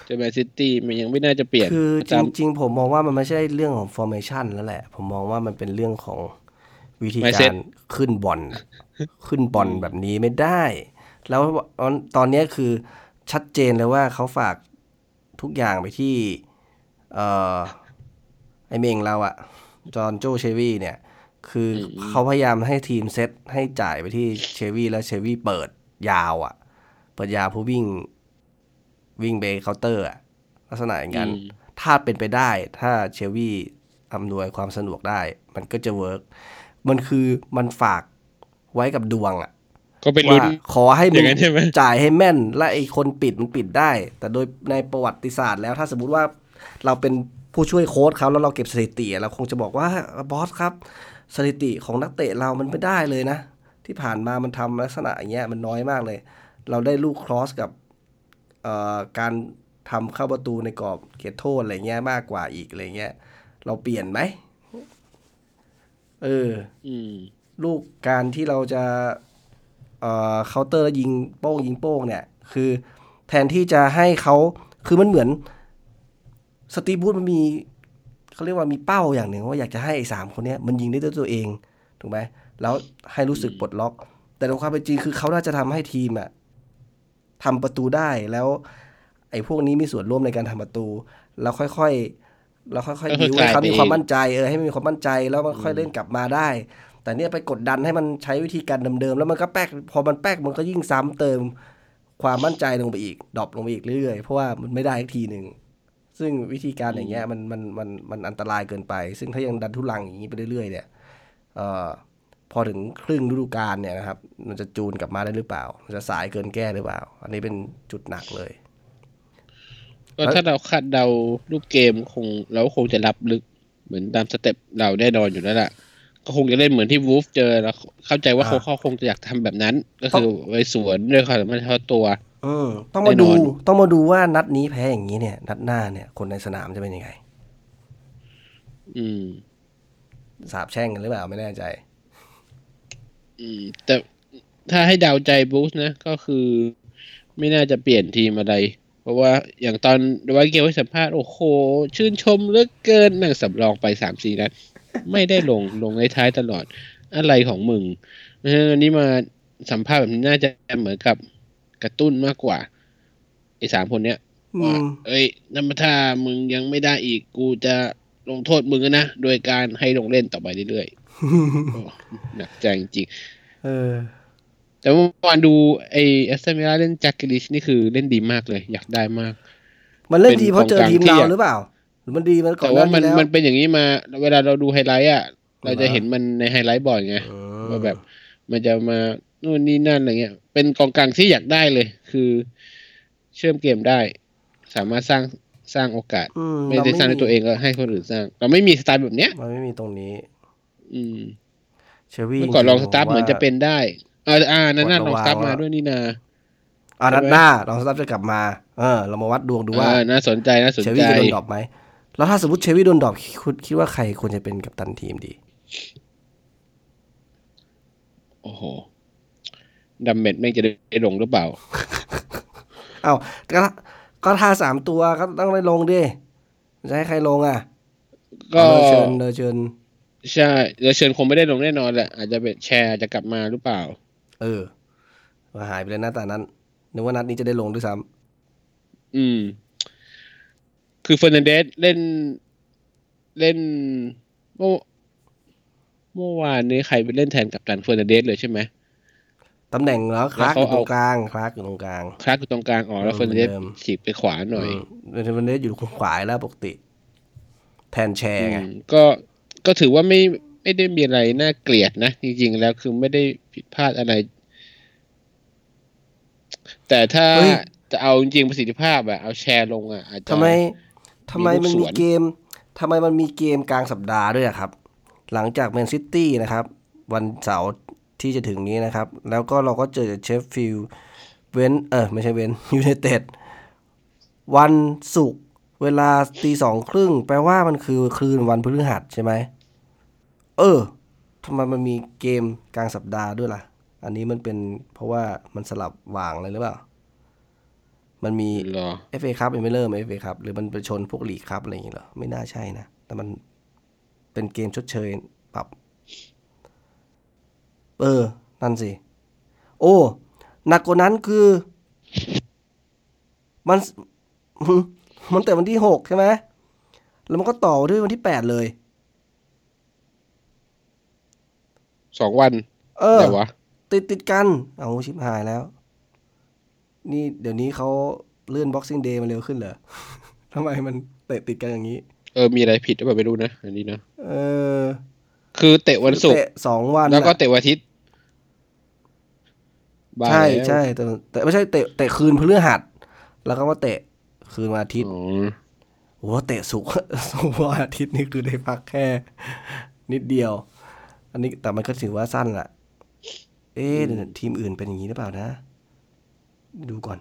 เจอแมนซิตี้มันยังไม่น่าจะเปลี่ยน คือจตามริงๆ ผมมองว่ามันไม่ใช่เรื่องของ formation แล้วแหละ ผมมองว่ามันเป็นเรื่องของวิธี Mindset การขึ้นบอลขึ้นบอลแบบนี้ไม่ได้ แล้วตอนนี้คือชัดเจนเลยว่าเขาฝากทุกอย่างไปที่ เอ่อไอเมงเราอะจอนโจเชลวีย์เนี่ย คือเขาพยายามให้ทีมเซตให้จ่ายไปที่เชลวีย์แล้วเชลวีย์เปิดยาวอะเปิดยาวผู้วิ่ง วิ่งไปเคาน์เตอร์อะลักษณะอย่างนั้นอืมถ้าเป็นไปได้ ถ้าเชลวีย์อำนวยความสะดวกได้ มันก็จะ work มันคือมันฝากไว้กับดวงอะก็เป็นลุ้ว่าขอให้มึย่างนั้นใช่ไหมจ่ายให้แม่น และไอ้คนปิดมันปิดได้ แต่โดยในประวัติศาสตร์แล้วถ้าสมมุติว่าเราเป็นผู้ช่วยโค้ชเขาแล้วเราเก็บสถิติอะเราคงจะบอกว่าboss ครับ สถิติของนักเตะเรามันไม่ได้เลยนะ ที่ผ่านมามันทำลักษณะอย่างเงี้ยมันน้อยมากเลย เราได้ลูก cross กับเอ่อการทำเข้าประตูในกรอบเขตโทษอะไรเงี้ยมากกว่าอีกอะไรเงี้ย เราเปลี่ยนไหมเอออืมลูกการที่เราจะเอ่อเคาน์เตอร์แล้วยิงโป้งยิงโป้งเนี่ย คือแทนที่จะให้เขาคือมันเหมือนสตีฟบูธมันมี เขาเรียกว่ามีเป้าอย่างหนึ่งว่าอยากจะให้ไอ้สามคนเนี้ยมันยิงได้ด้วยตัวเองถูกไหมแล้วให้รู้สึกปลดล็อก แต่ในความเป็นจริงคือเขาน่าจะทำให้ทีมอะทำประตูได้แล้ว ไอ้พวกนี้มีส่วนร่วมในการทำประตู แล้วค่อยๆแล้วค่อยๆก็คืดิอวให้เขากลายเป็นมีความมั่นใจเออให้มีความมั่นใจแล้วมันค่อยเล่นกลับมาได้ แต่เนี่ยไปกดดันให้มันใช้วิธีการเดิมๆแล้วมันก็แป๊กพอมันแป๊กมันก็ยิ่งซ้ำเติมความมั่นใจลงไปอีก drop ลงไปอีกเรื่อยๆเพราะว่ามันไม่ได้อีกทีหนึ่ง ซึ่งวิธีการอย่างเงี้ยมันมันมันมันอันตรายเกินไป ซึ่งถ้ายังดันทุลังอย่างนี้ไปเรื่อยๆเนี่ยเอ่อพอถึงครึ่งฤดูกาลเนี่ยนะครับ มันจะจูนกลับมาได้หรือเปล่า มันจะสายเกินแก้หรือเปล่า อันนี้เป็นจุดหนักเลยก็ถ้าเราคาดเดารูปเกมคงเราก็คงจะรับลึกเหมือนตาม step เราแน่นอนอยู่แล้วล่ะ ก็คงจะเล่นเหมือนที่วูล์ฟเจอแล้วเข้าใจว่าอ่าเขาเขาคงจะอยากทำแบบนั้น ก็คือไว้สวนด้วยความสามารถเฉพาะตัว อืมต้องมาดูแน่นอนต้องมาดูว่านัดนี้แพ้อย่างนี้เนี่ย นัดหน้าเนี่ย คนในสนามจะเป็นยังไง อืมสาบแช่งกันหรือเปล่าไม่แน่ใจ อืม แต่ถ้าให้เดาใจบูสนะ ก็คือไม่น่าจะเปลี่ยนทีมอะไร เพราะว่าอย่างตอนไว้เกมให้สัมภาษณ์ โอ้โห ชื่นชมเหลือเกินนั่งสำรองไปสามสี่นัดไม่ได้ลงลงในท้ายตลอดอะไรของมึงเพราะฉะนั้นวันนี้มาสัมภาษณ์แบบนี้น่าจะเหมือนกับ กระตุ้นมากกว่าไอ้สามคนเนี้ยอืว่ามเอ้ยน้ำถ้ามึงยังไม่ได้อีกกูจะลงโทษมึงนะ โดยการให้ลงเล่นต่อไปเรื่อยๆโอ้หนักใจจริงเออๆแต่เมื่อวานดูไอเอสเตมิลาเล่นแจ็คกิลิชนี่คือเล่นดีมากเลย อยากได้มาก มันเล่นดีเพราะเจอทีมเป็นกองกลางที่เราหรือเปล่า หรือมันดีมันก่อแต่นหว่าน้ามันนี้แล้วมันเป็นอย่างนี้มา เวลาเราดูไฮไลท์อะ เราจะเหรอเห็นมันในไฮไลท์บ่อยไงอืมว่าแบบมันจะมา นู่นนี่นั่นอะไรเงี้ย เป็นกองกลางที่อยากได้เลย คือเชื่อมเกมได้ สามารถสร้างสร้างโอกาสอืไม่ได้สร้างด้วยตัวเองก็ให้คนอื่นสร้าง เราไม่มีสไตล์แบบเนี้ยมันไม่มีตรงนี้ อืมเชวี่เมื่อก่อนลองสตาร์ทผเหมือนจะเป็นได้เอออ่านั่นน่ะกดลองระสตาร์ทวางมาว่าด้วยนี่นาอ่านัดหน้าลองสตาร์ทจะกลับมา เออ เรามาวัดดวงดูว่าเออน่าสนใจน่าสนเชใจวี่จะโดนดรอปไหมแล้วถ้าสมมติเชวี่โดนดรอปคุณคิดว่าใครควรจะเป็นกัปตันทีมดี โอ้โห ดัมเมดแม่งจะได้ลงหรือเปล่า เอ้าก็ก็ท่าสามตัวก็ต้องได้ลงดิจะให้ใครลงอะ ก็เอาเลยเชิญเลยเชิญใช่แล้วเชิญคงไม่ได้ลงแน่นอนแหละ อาจจะเป็นแชร์จะกลับมาหรือเปล่า เออว่าหายไปเลยนะแต่นั้นนึกว่านัดนี้จะได้ลงด้วยซ้ำอืม คือเฟอร์นันเดสเล่นเล่นเมื่อเมื่อวานนี้ใครไปเล่นแทนกับตันเฟอร์นันเดสเลยใช่ไหม ตำแหน่งแล้วคลาร์กอแล้วยู่เขาตรเอางกลางคลาร์กอยู่ตรงกลางคลาร์กอยู่ตรงกลางอ๋อแล้วเออเฟอร์นันเดสเหมือนเดิมฉีกไปขวาหน่อยเดนเวนเดสอยู่ขวาแล้วปกติ แทนแชร์ไงอืมก็ก็ถือว่าไม่ไม่ได้มีอะไรน่าเกลียดนะ จริงๆ แล้วคือไม่ได้ผิดพลาดอะไร แต่ถ้าเฮ้ยจะเอาจริงๆประสิทธิภาพอะเอาแชร์ลงอะอาจจะทำไมทำไมมันมีมีลูกสวนเกมทำไมมันมีเกมกลางสัปดาห์ด้วยอะครับ หลังจากแมนซิตี้นะครับ วันเสาร์ ที่จะถึงนี้นะครับ แล้วก็เราก็เจอเชฟฟิลด์เว้นเออไม่ใช่เว้นยูไนเต็ดวันศุกร์เวลาตีสองครึ่งแปลว่ามันคือคืนวันพฤหัสใช่ไหม เออทำไมมันมีเกมกลางสัปดาห์ด้วยล่ะ อันนี้มันเป็นเพราะว่ามันสลับวางเลยหรือเปล่า มันมีรอเอฟเอครับยังไม่เริ่มเอฟเอครับหรือมันไปชนพวกลีกคัพอะไรอย่างเงี้ยเหรอไม่น่าใช่นะ แต่มันเป็นเกมชดเชยปรับ เออ นั่นสิ โอ้หนักกว่านั้นคือ มัน มันแต่วันที่หกใช่ไหมแล้วมันก็ต่อด้วยวันที่แปดเลยสองวัน เออแต่วะติดติดกัน เอาชิบหายแล้ว นี่เดี๋ยวนี้เขาเลื่อน Boxing Day มาเร็วขึ้นเหรอทำไมมันเตะติดกันอย่างนี้ เออ มีอะไรผิดหรือเปล่าไม่รู้นะ อันนี้นะ เออ คือเตะวันศุกร์เตะสองวันแล้วก็น่ะเตะวันอาทิตย์บ้าใช่แล้วใช่แต่แต่ไม่ใช่เตะเตะคืนพฤหัส แล้วก็มาเตะคืนวันอาทิตย์อ๋อโอ้โหเตะสุกร์สุกร์วันอาทิตย์นี่คือได้พักแค่ นิดเดียว อันนี้แต่มันก็ถือว่าสั้นแหละเอ๊ะเดี๋ยวทีมอื่นเป็นอย่างนี้หรือเปล่านะ ดูก่อน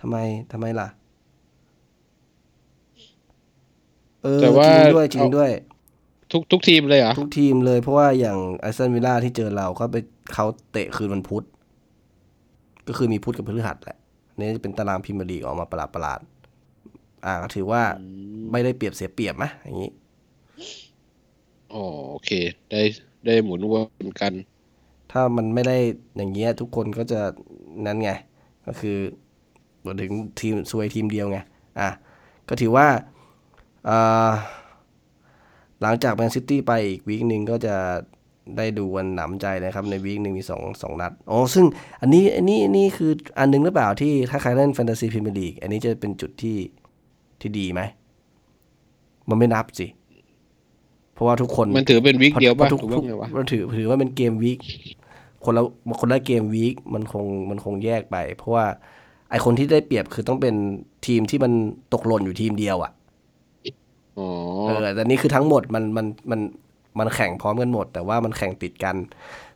ทำไมทำไมล่ะ เออแต่ว่าจริงด้วยจริงด้วย ทุกทุกทีมเลยเหรอ ทุกทีมเลยเพราะว่าอย่างไอซันวิลล่าที่เจอเราก็ไปเขาเตะคืนวันพุธ ก็คือมีพุธกับพฤหัสแหละนี่จะเป็นตารางพรีเมียร์ลีกออกมาประหลาดประหลาดๆอ่าก็ถือว่าไม่ได้เปรียบเสียเปรียบไหมอย่างนี้อ๋อโอเค ได้ได้หมุนวนกัน ถ้ามันไม่ได้อย่างเงี้ยทุกคนก็จะนั้นไง ก็คือรวมถึงทีมซวยทีมเดียวไง อะก็ถือว่าอ่า หลังจากแมนซิตี้ไปอีก week หนึ่งก็จะได้ดูกันหนำใจนะครับ ใน week หนึ่งมีสองสองนัดอ๋อซึ่งอันนี้อันนี้อันนี้คืออันหนึงหรือเปล่าที่ถ้าใครเล่นแฟนตาซีพรีเมียร์ลีกอันนี้จะเป็นจุดที่ที่ดีไหม มันไม่นับสิ เพราะว่าทุกคนมันถือเป็น week เดียวป่ะพราะทุกหรือว่าไงวะมันถือถือว่าเป็น game week คนละคนละ game week มันคงมันคงแยกไป เพราะว่าไอคนที่ได้เปรียบคือต้องเป็นทีมที่มันตกหล่นอยู่ทีมเดียวอะ่ะอ๋อ เออแต่นี่คือทั้งหมดมันมันมันมันแข่งพร้อมกันหมด แต่ว่ามันแข่งติดกัน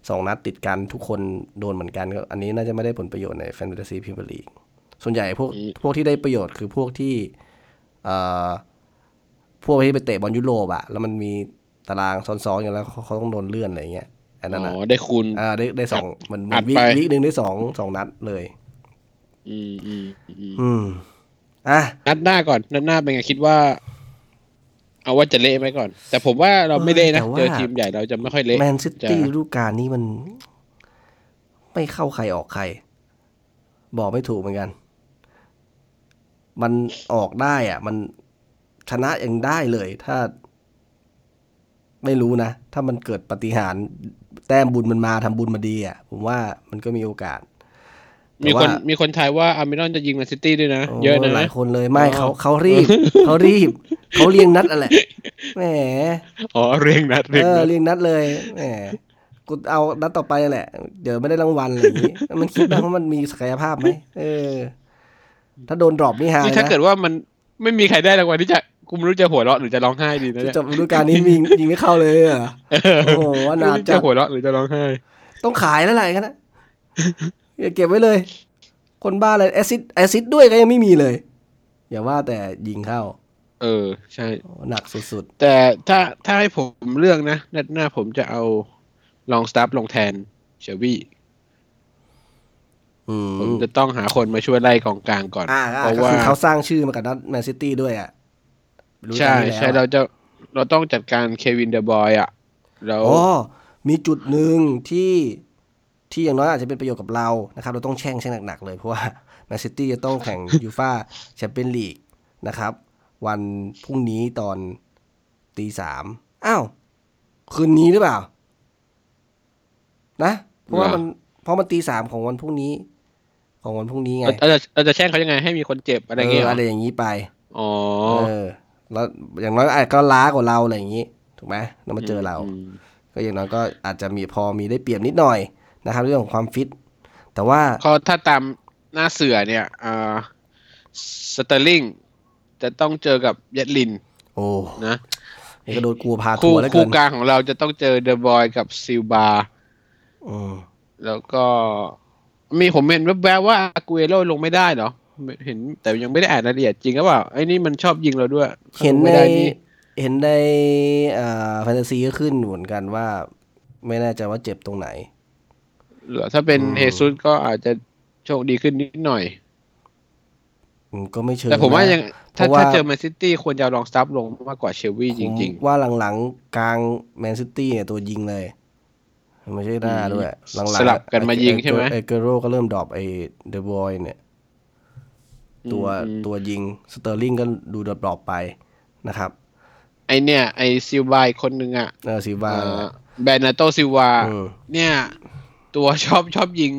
สองนัดติดกันทุกคนโดนเหมือนกันก็อันนี้น่าจะไม่ได้ผลประโยชน์ในแฟนตาซีพรีเมียร์ลีกส่วนใหญ่พวกพวกที่ได้ประโยชน์คือพวกที่เอ่อพวกที่ไปเตะบอลยุโรปอะแล้วมันมีตารางซ้อนๆกันแล้วเขาเขาต้องโดนเลื่อนอะไรเงี้ยอันนั้นอ๋อะอได้คูณอ่าได้ได้สองมันอัมันดวิไปวิหนึ่งได้สองสองนัดเลยอืมอืมอืมอืมอะนัดหน้าก่อนนัดหน้าเป็นไงคิดว่า เอาว่าจะเละไหมก่อน แต่ผมว่าเราไม่เละนะเจอทีมใหญ่เราจะไม่ค่อยเละแมนซิตี้จะฤดูกาลนี้มัน ไม่เข้าใครออกใคร บอกไม่ถูกเหมือนกัน มันออกได้อะ มันชนะยังได้เลย ถ้า ไม่รู้นะ ถ้ามันเกิดปาฏิหารย์แต้มบุญมันมาทำบุญมาดีอะ ผมว่ามันก็มีโอกาสมีคนแต่ว่ามีคนทายว่าอาร์มินอนจะยิงแมนซิตี้ด้วยนะโอ้เยอะนะหลายคนเลยไม่อ๋อเขาเขารีบเขารีบ เขาเรียงนัดอะไรแหมอ๋อเรียงนัดเรียงเออนัดเรียงนัดเลยแหมกูเอานัดต่อไปแหละ เดี๋ยวไม่ได้รางวัลอะไรอย่างนี้มันคิดบ้างว่ามันมีศักยภาพไหมเออ ถ้าโดนดรอปนี่หายนี่ถ้านะเกิดว่ามันไม่มีใครได้รางวัลที่จะกูไม่รู้จะหัวเราะหรือจะร้องไห้ดีนะเนี่ยจบฤดูกาลนี้ยิงยิงไม่เข้าเลยเหรอโอ้โหอไม่นารู้จัจะดหัวเราะหรือจะร้องไห้ ต้องขายแล้วแหละกันนะอย่าเก็บไว้เลย คนบ้าอะไร assist assist ด้วยก็ยังไม่มีเลย อย่าว่าแต่ยิงเข้า เออ ใช่โอ้หนักสุดแต่ถ้าถ้าให้ผมเลือกนะนัดหน้าผมจะเอาลองสตาฟฟ์ลงแทนเชลวีย์ๆอืมผมจะต้องหาคนมาช่วยไล่กองกลางก่อน อ่าเพราะก็ว่า คือเขาสร้างชื่อมากับนัดแมนซิตี้ด้วยอะฤดูกาใช่ลที่แล้วใช่ใช่เราจะเราต้องจัดการเควินเดอบรอยน์อะแล้วอ๋อมีจุดหนึ่งที่ที่อย่างน้อยอาจจะเป็นประโยชน์กับเรานะครับ เราต้องแช่งแช่งหนักๆเลยเพราะว่าแมนซิตี้จะต้องแข่งยูฟาแชมเปี้ยนลีกนะครับ วันพรุ่งนี้ตอนตีสามอ้าว คืนนี้หรือเปล่า นะ เพราะว่ามันเพราะมันตีสามของวันพรุ่งนี้ ของวันพรุ่งนี้ไงเราจะเราจะแช่งเขายังไงให้มีคนเจ็บอะไรเงี้ยเออเหรออะไรอย่างนี้ไปอ๋อเออ แล้วอย่างน้อยอาจก็ล้ากว่าเราอะไรอย่างนี้ถูกไหมเรามาเจอเรามก็อย่างน้อยก็อาจจะมีพอมีได้เปรียบนิดหน่อยนะครับ เรื่องของความฟิต แต่ว่าเขาถ้าตามหน้าเสือเนี่ยอ่าสเตอร์ลิง จะต้องเจอกับเยดลิน โอ้นะนี่ก็โดนกลัวพาทัคู่วร์แล้วเกิคู่นกลางของเราจะต้องเจอเดอะบอยกับซิลบาอืมแล้วก็มีผมเห็นแวบๆว่าอากูเอโร่ลงไม่ได้เหรอ เห็นแต่ยังไม่ได้อ่านรายละเอียดจริงหรือเปล่าไอ้นี่มันชอบยิงเราด้วย เห็นลงในไม่ได้นี่เห็นในอ่าแฟนตาซีก็ขึ้นเหมือนกันว่า ไม่แน่ใจว่าเจ็บตรงไหนเหรอถ้าเป็นอืมเฮซุสก็อาจจะโชคดีขึ้นนิดหน่อยอืมก็ไม่เชิงแต่ผมว่านะยัง ถ้าเพราะว่าถ้าเจอแมนซิตี้ควรจะเอาลองสตัฟลงมากกว่าเชลวีจริงผมว่าหลังๆ กลางแมนซิตี้เนี่ยตัวยิงเลย ไม่ใช่หน้าด้วย หลังๆ สลับกันมายิงใช่ไหมไอเกโรก็เริ่มดรอปไอเดอะบอยเนี่ยๆตัวอืมตัวยิงสเตอร์ลิงก็ดูดรอปๆไปนะครับ ไอเนี่ย ไอซิลวาอีกคนนึงอะเออซิวาแบรนาโตซิลวาอืมเนี่ย ตัวชอบชอบยิง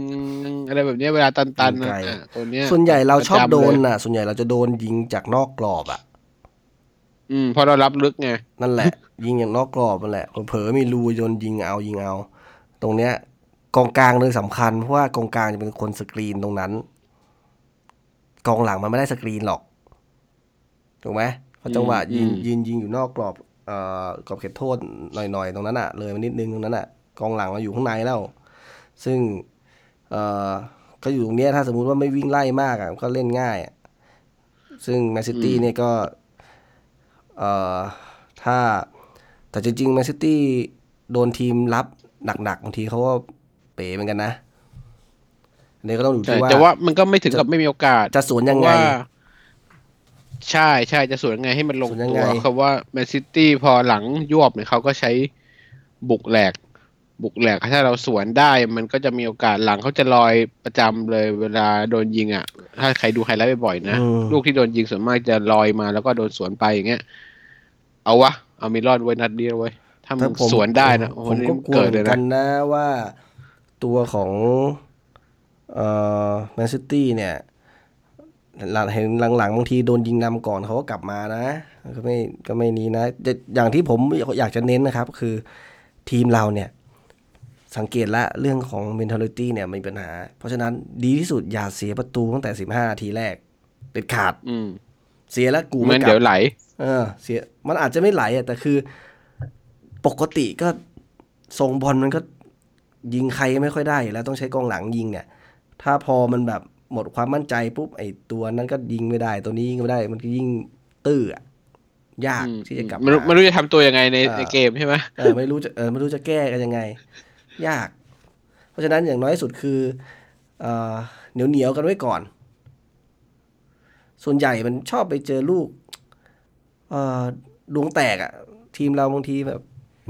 อะไรแบบเนี้ยเวลาตันๆยินะงไกลอะตัวเนี้ย ส่วนใหญ่เราชอบประจำโดนเลยน่ะ ส่วนใหญ่เราจะโดนยิงจากนอกกรอบอะ อืมเพราะเรารับลึกไงนั่นแหละ ยิงอย่างนอกกรอบนั่นแหละเผลอๆมีรูโยนยิงเอายิงเอา ตรงเนี้ย กองกลางเลยสำคัญเพราะว่ากองกลางจะเป็นคนสกรีนตรงนั้น กองหลังมันไม่ได้สกรีนหรอกถูกไหมเพราะจังหวะยิงยิงยิงอยู่นอกกรอบเอ่อกรอบเขตโทษหน่อยๆตรงนั้นอะ เลยมานิดนึงตรงนั้นอะกองหลังเราอยู่ข้างในแล้ว ซึ่งเอ่อก็อยู่ตรงเนี้ยถ้าสมมุติว่าไม่วิ่งไล่มากอะก็เล่นง่ายอะซึ่งแมนซิตี้เนี่ยก็เอ่อถ้าแต่จริงๆแมนซิตี้โดนทีมรับหนักๆบางทีเขาก็เป๋เหมือนกันนะอันนี้ก็ต้องดูใช่ที่ว่าแต่ว่ามันก็ไม่ถึงกับไม่มีโอกาส จะสวนยังไงเพราะว่าใช่ใช่จะสวนยังไงให้มันลงสวนยังตัวคำว่าแมนซิตี้พอหลังยวบเนี่ยเขาก็ใช้บุกแหลก บุกแหลกถ้าเราสวนได้ มันก็จะมีโอกาสหลังเขาจะลอยประจำเลยเวลาโดนยิงอะ ถ้าใครดูไฮไลท์บ่อยๆนะอืมลูกที่โดนยิงส่วนมากจะลอยมาแล้วก็โดนสวนไปอย่างเงี้ยเอาวะเอามีรอดไว้นัดเดียวไว้ยถ้ามึถ้างผมสวนได้นะโอ้โหผมนี่ก็กลัวเกิดเหเลมืยอนกันะนนะว่าตัวของเอ่อแมนซิตี้เนี่ยหลังเห็นหลังๆบางทีโดนยิงนำก่อนเขาก็กลับมานะก็ไม่ก็ไม่นี้นะแต่อย่างที่ผมอยากจะเน้นนะครับ คือทีมเราเนี่ย สังเกตละเรื่องของ mentality เนี่ยมีปัญหา เพราะฉะนั้นดีที่สุดอย่าเสียประตูตั้งแต่ 15นาทีแรกเด็ดขาดอืมเสียแล้วกูมัไม่นกลัเดี๋ยวบไหล เออ เสียมันอาจจะไม่ไหลอะแต่คือ ปกติก็ส่งบอลมันก็ยิงใครไม่ค่อยได้อยู่แล้วต้องใช้กองหลังยิงเนี่ย ถ้าพอมันแบบหมดความมั่นใจปุ๊บไอ้ตัวนั้นก็ยิงไม่ได้ ตัวนี้ยิงไม่ได้ มันก็ยิ่งตื้ออะยากอืมที่จะกลับไม่รู้มาไม่รู้จะทำตัวยังไงในเออในเกมใช่ไหมเออไม่รู้จะเออไม่รู้จะแก้กันยังไง ยาก เพราะฉะนั้นอย่างน้อยสุดคือเอเหนียวเหนียวๆกันไว้ก่อน ส่วนใหญ่มันชอบไปเจอลูกดวงแตกอะทีมเราบางทีแบบ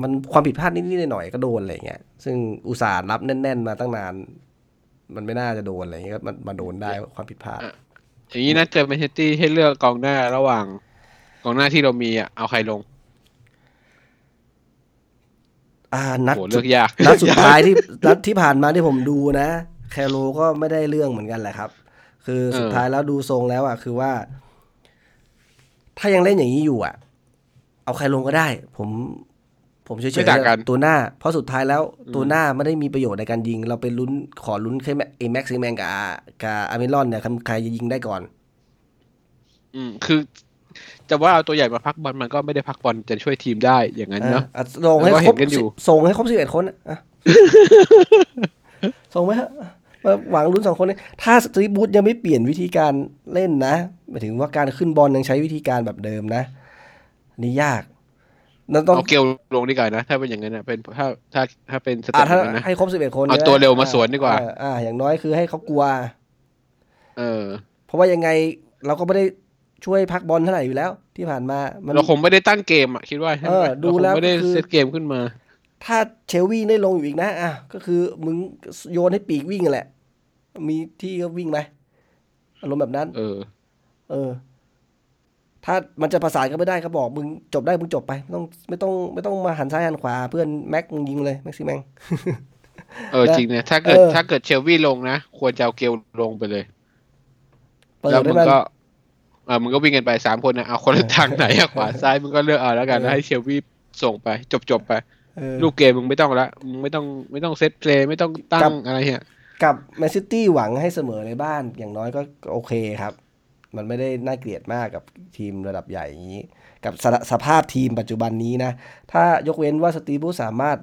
มันความผิดพลาดนิดๆหน่อยๆก็โดนอะไรเงี้ย ซึ่งอุตส่าห์รับแน่น ๆ มาตั้งนาน มันไม่น่าจะโดนอะไรเงี้ยก็มันมาโดนได้ความผิดพลาดอย่างนี้นะเจอแมนเชสเตอร์ให้เลือกกองหน้าระหว่างกองหน้าที่เรามีอะเอาใครลง อ่านัดโหเลือกยากนัดสุดท้ายที่นัดที่ผ่านมาที่ผมดูนะ แคโรก็ไม่ได้เรื่องเหมือนกันแหละครับ คือสุดท้ายแล้วดูทรงแล้วอะคือว่า ถ้ายังเล่นอย่างนี้อยู่อะ เอาใครลงก็ได้ ผมผมเฉยไม่ๆต่างกันตัวหน้า เพราะสุดท้ายแล้วตัวหน้าไม่ได้มีประโยชน์ในการยิง เราไปลุ้นขอลุ้นแค่ไอแม็กซิแมนกับอากับอาร์เมลอนเนี่ยใครจะยิงได้ก่อน อืมคือ จะว่าเอาตัวใหญ่มาพักบอลมันก็ไม่ได้พักบอลจะช่วยทีมได้อย่างนั้นเนาะอะส่งให้แล้วก็คเห็รบนกันอยู่ส่งให้ครบสิบเอ็ดคนอะอะส่งไหมฮะมาหวังลุ้นสองคนนี้ถ้าสตรีทบูธยังไม่เปลี่ยนวิธีการเล่นนะหมายถึงว่าการขึ้นบอลยังใช้วิธีการแบบเดิมนะอันนี่ยากนั่นต้องเอาเกลลงดีกว่านะ ถ้าเป็นอย่างนั้นนะเป็นถ้าถ้าถ้าเป็นสเต็อ่าปถ้านั้นนะให้ครบสิบเอ็ดคนเอานี่ยตัวเร็วมาสวนดีกว่าอ่อ่า อย่างน้อยคือให้เขากลัว เออ เพราะว่ายังไงเราก็ไม่ได้ ช่วยพักบอลเท่าไหร่อยู่แล้ว ที่ผ่านมามันเราคงไม่ได้ตั้งเกมอะคิดว่าใช่ไหมเออดูเราคงแล้วไม่ได้คือเซตเกมขึ้นมา ถ้าเชลวีได้ลงอยู่อีกนะอะก็คือมึงโยนให้ปีกวิ่งแหละ มีที่ก็วิ่งไหมอารมณ์แบบนั้น เออ เออ ถ้ามันจะประสานก็ไม่ได้ก็บอกมึงจบได้มึงจบไป ไม่ต้องไม่ต้องไม่ต้องมาหันซ้ายหันขวา เพื่อนแม็กมึงยิงเลยแม็กซิแมงเออนะจริงนะถ้าเกิดเออถ้าเกิดเชลวีลงนะ ควรจะเอาเกลลงไปเลยเปิดแล้วให้มึงมันก็ เออมึงก็วิ่งกันไปสามคนนะเอาคนละทางไหนอะขวาซ้ายมึงก็เลือกเอาแล้วกันเออแล้วให้เชลวีส่งไป จบจบๆไปเออลูกเกมมึงไม่ต้องละมึงไม่ต้องไม่ต้องเซตเพลย์ไม่ต้องตั้ครังบอะไรเงี้ยกับแมนซิตี้หวังให้เสมอในบ้านอย่างน้อยก็ก็โอเคครับ มันไม่ได้น่าเกลียดมากกับทีมระดับใหญ่อย่างนี้ กับสสภาพทีมปัจจุบันนี้นะ ถ้ายกเว้นว่าสตีบูสามารถ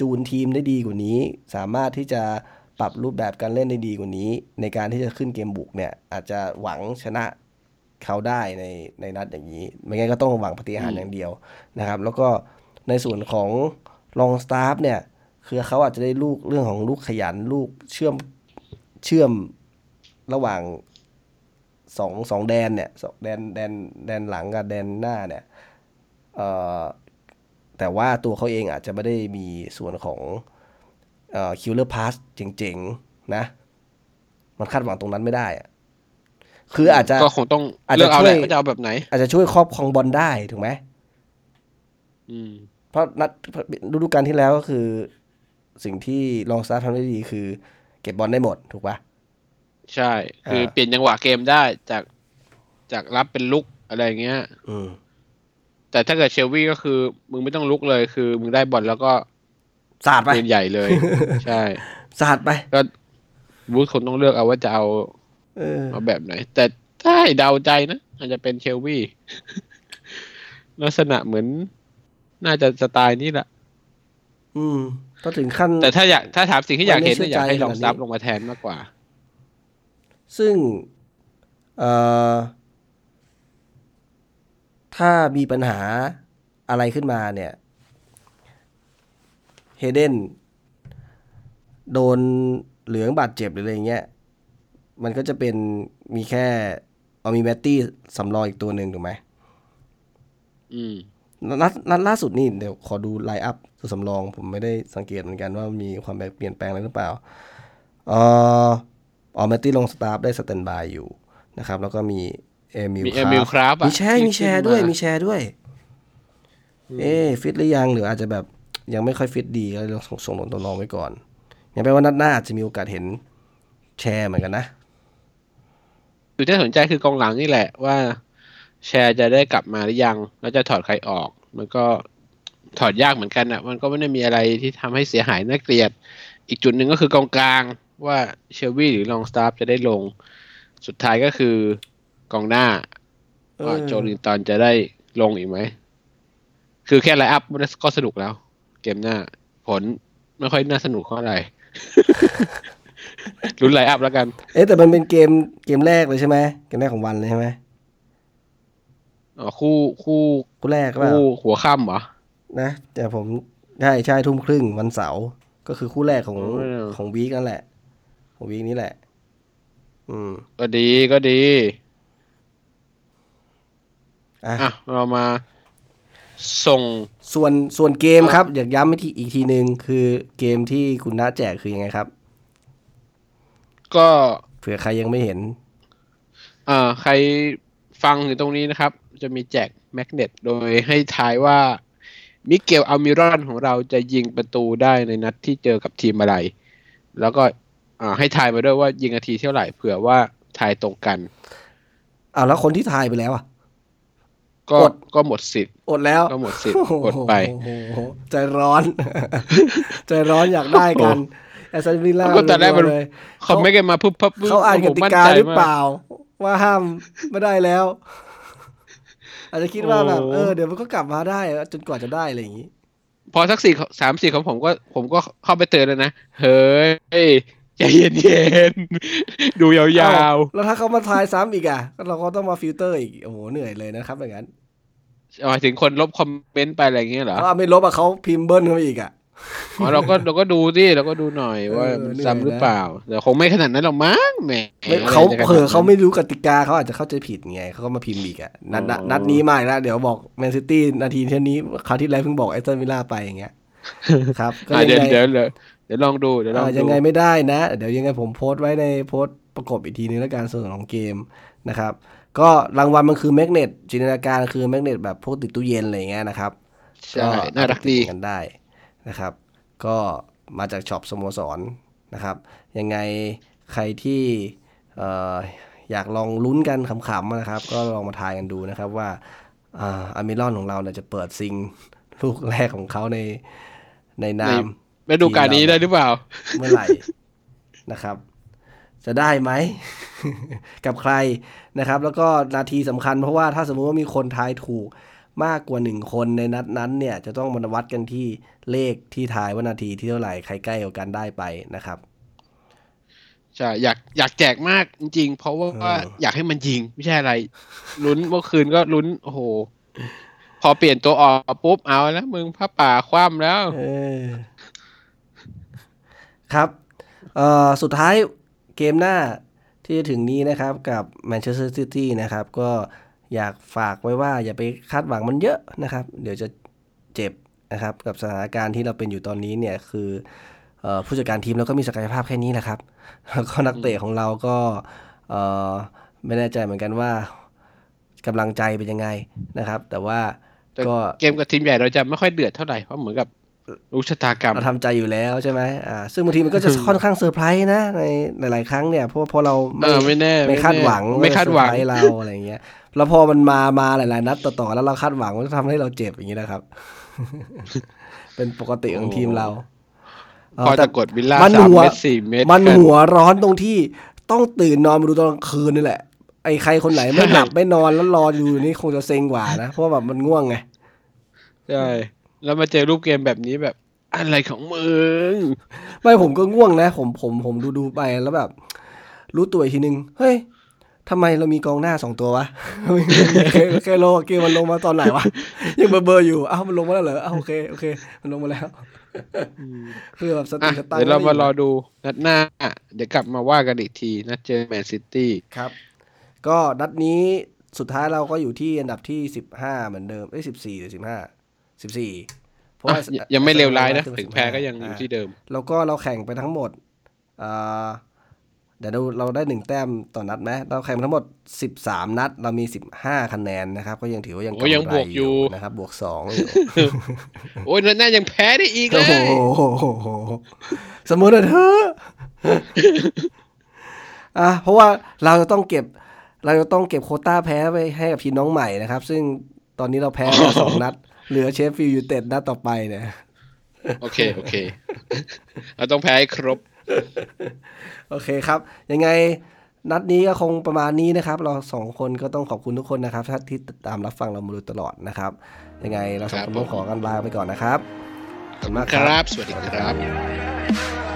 จูนทีมได้ดีกว่านี้ สามารถที่จะปรับรูปแบบการเล่นได้ดีกว่านี้ ในการที่จะขึ้นเกมบุกเนี่ย อาจจะหวังชนะ เขาได้ในในนัดอย่างนี้ ไม่งั้นก็ต้องหวังปฏิหารย์อย่างเดียวนะครับ แล้วก็ในส่วนของลองสตาฟเนี่ยคือเขาอาจจะได้ลูกเรื่องของลูกขยันลูกเชื่อมเชื่อมระหว่างสองสองแดนเนี่ยสองแดนแดนแดนหลังกับแดนหน้าเนี่ยเอ่อแต่ว่าตัวเขาเองอาจจะไม่ได้มีส่วนของเอ่อคิวเลอร์พาสเจ๋งๆ นะ มันคาดหวังตรงนั้นไม่ได้อะ คืออาจจะก็คงต้องอาจจะเลือกเอาแหละช่วยว่าจะเอาแบบไหน อาจจะช่วยครอบครองบอลได้ถูกไหมอืมเพราะนัดฤดูกาลที่แล้วก็คือ สิ่งที่ลองสตาร์ททำได้ดีคือ เก็บบอลได้หมดถูกปะใช่ คืออ่าเปลี่ยนจังหวะเกมได้จากจากรับเป็นลุกอะไรอย่างเงี้ยอืมแต่ถ้าเกิดเชลวีก็คือ มึงไม่ต้องลุกเลยคือ มึงได้บอลแล้วก็สาดไปปืนใหญ่เลย ใช่สาดไป ก็บูธคงต้องเลือกเอาว่าจะเอา เออเอาแบบไหน แต่ถ้าให้เดาใจนะอาจจะเป็นเชลวีลักษณะเหมือน น่าจะสไตล์นี้แหละอืมก็ถึงขั้น แต่ถ้าอยากถ้าถามสิ่งที่อยากเห็นมันไม่เนี่ยอยากให้เชื่ลอองใจซับขนาดนี้ลงมาแทนมากกว่า ซึ่งเอ่อถ้ามีปัญหาอะไรขึ้นมาเนี่ยเฮเดนโดนเหลืองบาดเจ็บหรืออะไรเงี้ย มันก็จะเป็นมีแค่เอามีแมตตี้สำรองอีกตัวหนึ่งถูกไหมอืมนัดนัดล่าสุดนี่เดี๋ยวขอดู line up ตัวสำรอง ผมไม่ได้สังเกตเหมือนกันว่ามีความเปลี่ยนแปลงอะไรหรือเปล่าเอ่อออแมตตี้ลองสตาฟฟ์ได้ standby อยู่นะครับ แล้วก็มีเอมิลมีเอมิลคราฟมีแชร์มีแชร์ด้วยมีมีแชร์ด้วย เอ๊ะฟิตหรือยังหรืออาจจะแบบยังไม่ค่อยฟิตดีก็เลยส่งส่งลงตัวรองไว้ก่อนยังแปลว่านัดหน้าอาจจะมีโอกาสเห็นแชร์เหมือนกันนะ คือที่สนใจคือกองหลังนี่แหละว่า แชร์จะได้กลับมาหรือยัง แล้วจะถอดใครออก มันก็ถอดยากเหมือนกันอะ มันก็ไม่ได้มีอะไรที่ทำให้เสียหายน่าเกลียด อีกจุดหนึ่งก็คือกองกลางว่าเชลวี่หรือลองสตาฟฟ์จะได้ลง สุดท้ายก็คือกองหน้าว่าโจลินตันจะได้ลงอีกไหม คือแค่ line up ก็สนุกแล้ว เกมหน้า ผลไม่ค่อยน่าสนุกเท่าไหร่ ลุ้นไลน์อัพแล้วกัน เอ๊ะแต่มันเป็นเกมเกมแรกเลยใช่ไหมเกมแรกของวันเลยใช่ไหมอ๋อคู่คู่คู่แรกก็เปล่าคู่หัวค่ำเหรอนะแต่ผมใช่ใช่ทุ่มครึ่งวันเสาร์ก็คือคู่แรกของอ๋อของวีคนั่นแหละ ของวีคนี้แหละ อืม ก็ดีก็ดี อะอะเรามาส่งส่วนส่วนเกมครับ อยากย้ำอีกทีอีกทีหนึ่งคือเกมที่คุณน้าแจกคือยังไงครับ ก็เผื่อใครยังไม่เห็นเอ่อใครฟังอยู่ตรงนี้นะครับ จะมีแจกแมกเนตโดยให้ทายว่า มิเกลอัลมิรอนของเราจะยิงประตูได้ในนัดที่เจอกับทีมอะไร แล้วก็อ่าให้ทายมาด้วยว่ายิงนาทีเท่าไหร่เผื่อว่าทายตรงกันอ้าวแล้วคนที่ทายไปแล้วอะก็อดก็หมดสิทธิ์อดแล้วก็หมดสิทธิ์อดไปโอ้โหใจร้อน ใจร้อนอยากได้กัน แอสตันวิลล่าก็แต่แรกมันเลยเขาไม่กันมาปุ๊บปั๊บปุ๊บเขาอ่านกผมติมั่นกาใจหรือมเปล่า ว่าห้ามไม่ได้แล้ว อาจจะคิดว่าแบบโอ้เออเดี๋ยวมันก็กลับมาได้ จนกว่าจะได้อะไรอย่างนี้ พอสักสี่สามสี่ของผมก็ ผมก็เข้าไปเตือนแล้วนะ เฮ้ยใจเย็นเย็นๆดูยาวเอ้แล้วถ้าเขามาทายซ้ำอีกอะก็เราก็ต้องมาฟิลเตอร์อีก โอ้โห เหนื่อยเลยนะครับอย่างนั้นๆหมายถึงคนลบคอมเมนต์ไปอะไรอย่างเงี้ยเหรอเพราะไม่ลบอะเขาพิมพ์เบิ้ลเข้ามาอีกอะ อ๋อเราก็เราก็ดูดิเราก็ดูหน่อยว่าเออมันเหนื่อยซ้ำหรือนะเปล่าแต่คงไม่ขนาดนั้นหรอกมั้งแหมไม่อะไรเขาจะขนดนั้นเผลอเขาไม่รู้กติกาเขาอาจจะเข้าใจผิดไงเขาก็มาพิมพ์อีกอะนัดนัดอ๋อนัดนี้มาอีกแล้วเดี๋ยวบอกแมนซิตี้นาทีเท่านี้คราวที่แล้วเพิ่งบอกแอสตันวิลล่าไปอย่างเงี้ยครับก็อะยังเดี๋ยวไงเดี๋ยวเดี๋ยวเดี๋ยวลองดูเดี๋ยวลองอ่าดูยังไงไม่ได้นะ เดี๋ยวยังไงผมโพสต์ไว้ในโพสต์ประกบอีกทีนึงแล้วการส่วนของเกมนะครับ ก็รางวัลมันคือ magnet จินตนาการคือ magnet แบบพวกติดตู้เย็นอะไรอย่างเงี้ยนะครับใช่น่ารักดีกันได้ นะครับ ก็มาจาก shop สโมสรนะครับ ยังไงใครที่เอ่ออยากลองลุ้นกันขำๆนะครับ ก็ลองมาทายกันดูนะครับว่าอ่าอามิลอนของเราเนี่ยจะเปิดซิงลูกแรกของเขาในในนามไปดูการนี้ได้หรือเปล่า เมื่อไหร่นะครับ จะได้ไหม กับใครนะครับ แล้วก็นาทีสำคัญเพราะว่าถ้าสมมุติว่ามีคนทายถูก มากกว่าหนึ่งคนในนัดนั้นเนี่ยจะต้องมาวัดกันที่เลขที่ทายว่านาทีที่เท่าไหร่ใครใกล้กว่ากันได้ไปนะครับใช่อยากอยากแจกมากจริง ๆ เพราะว่าเอออยากให้มันยิง ไม่ใช่อะไรลุ้นเมื่อคืนก็ลุ้นโอ้โห พอเปลี่ยนตัวออกปุ๊บเอาแล้วมึงผ้าป่าคว่ำแล้วเออครับเอ่อสุดท้ายเกมหน้าที่จะถึงนี้นะครับกับแมนเชสเตอร์ซิตี้นะครับ ก็ อยากฝากไว้ว่าอย่าไปคาดหวังมันเยอะนะครับ เดี๋ยวจะเจ็บนะครับกับสถานการณ์ที่เราเป็นอยู่ตอนนี้เนี่ยคือเออผู้จัดการทีมเราก็มีศักยภาพแค่นี้แหละครับแล้วก็นักเตะของเราก็เออไม่แน่ใจเหมือนกันว่ากำลังใจเป็นยังไงนะครับ แต่ว่าแต่ก็เกมกับทีมใหญ่เราจะไม่ค่อยเดือดเท่าไหร่เพราะเหมือนกับรู้ชะตากรรมเราทำใจอยู่แล้วใช่ไหมอ่าซึ่งบางทีมันก็จะค่อนข้างเซอร์ไพรส์นะในหลายๆครั้งเนี่ยเพราะเพราะเราเออไม่แน่ไม่คาดหวังไม่คาดหวังเซอร์ไพรส์เราอะไรอย่างเงี้ย แล้วพอมันมามาหลายๆนัดต่อๆแล้วเราคาดหวังมันก็ทำให้เราเจ็บอย่างนี้นะครับ เป็นปกติของทีมเราพอแต่จะกดวิลล่ามันสามหัวเมตรสี่เมตรมันกันหัวร้อนตรงที่ต้องตื่นนอนมาดูตอนกลางคืนนี่แหละ ไอ้ใครคนไหนไม่หลับไม่นอนแล้วรออยู่นี่คงจะเซ็งกว่านะ เพราะว่าแบบมันง่วงไง ใช่ แล้วมาเจอรูปเกมแบบนี้แบบ อะไรของมึง ไม่ผมก็ง่วงนะ ผมผมผมดูดูไปแล้วแบบ รู้ตัวอีกทีนึง เฮ้ย ทำไมเรามีกองหน้าสองตัววะเคเคโลเกมมันลงมาตอนไหนวะ ยังเบอร์เบอร์อยู่ อ้าวมันลงมาแล้วเหรอ อ้าวโอเคโอเค มันลงมาแล้วคือแบบสติอะสตังค์เดี๋ยวเราไมารอดูนัดหน้า เดี๋ยวกลับมาว่ากันอีกทีนัดเจอแมนซิตี้ครับ ก็นัดนี้สุดท้ายเราก็อยู่ที่อันดับที่สิบห้าเหมือนเดิมเอ้ยสิบสี่หรือสิบห้าสิบสี่เพราะว่ายังไม่เลวร้ายนะขึ้ถึง15แพ้ก็ยังอยู่ที่เดิม แล้วก็เราแข่งไปทั้งหมดอ่า เดี๋ยวเราเราได้หนึ่งแต้มต่อนัดไหมเราแข่งไปทั้งหมดสิบสามนัด เรามีสิบห้าคะแนนนะครับ ก็ยังถือว่ายังโอ้ยังกำไรบวกอยู่นะครับ บวกสองอยู่โอ้ยนัดหน้ายังแพ้ได้อีกเลโอ้ยโหสมมติเถอะอะเพราะว่าเราจะต้องเก็บ เราจะต้องเก็บโควต้าแพ้ไปให้กับทีมน้องใหม่นะครับ ซึ่งตอนนี้เราแพ้มาสองนัด เหลือเชฟฟิลด์ยูไนเต็ดนัดต่อไปเนี่ยโอเค โอเค เราต้องแพ้ให้ครบ โอเคครับ ยังไงนัดนี้ก็คงประมาณนี้นะครับ เราสองคนก็ต้องขอบคุณทุกคนนะครับที่ติดตามรับฟังเรามาโดยตลอดนะครับ ยังไงเราสองคนต้องขอกันลาไปก่อนนะครับขอบคุณมากครับ สวัสดีครับ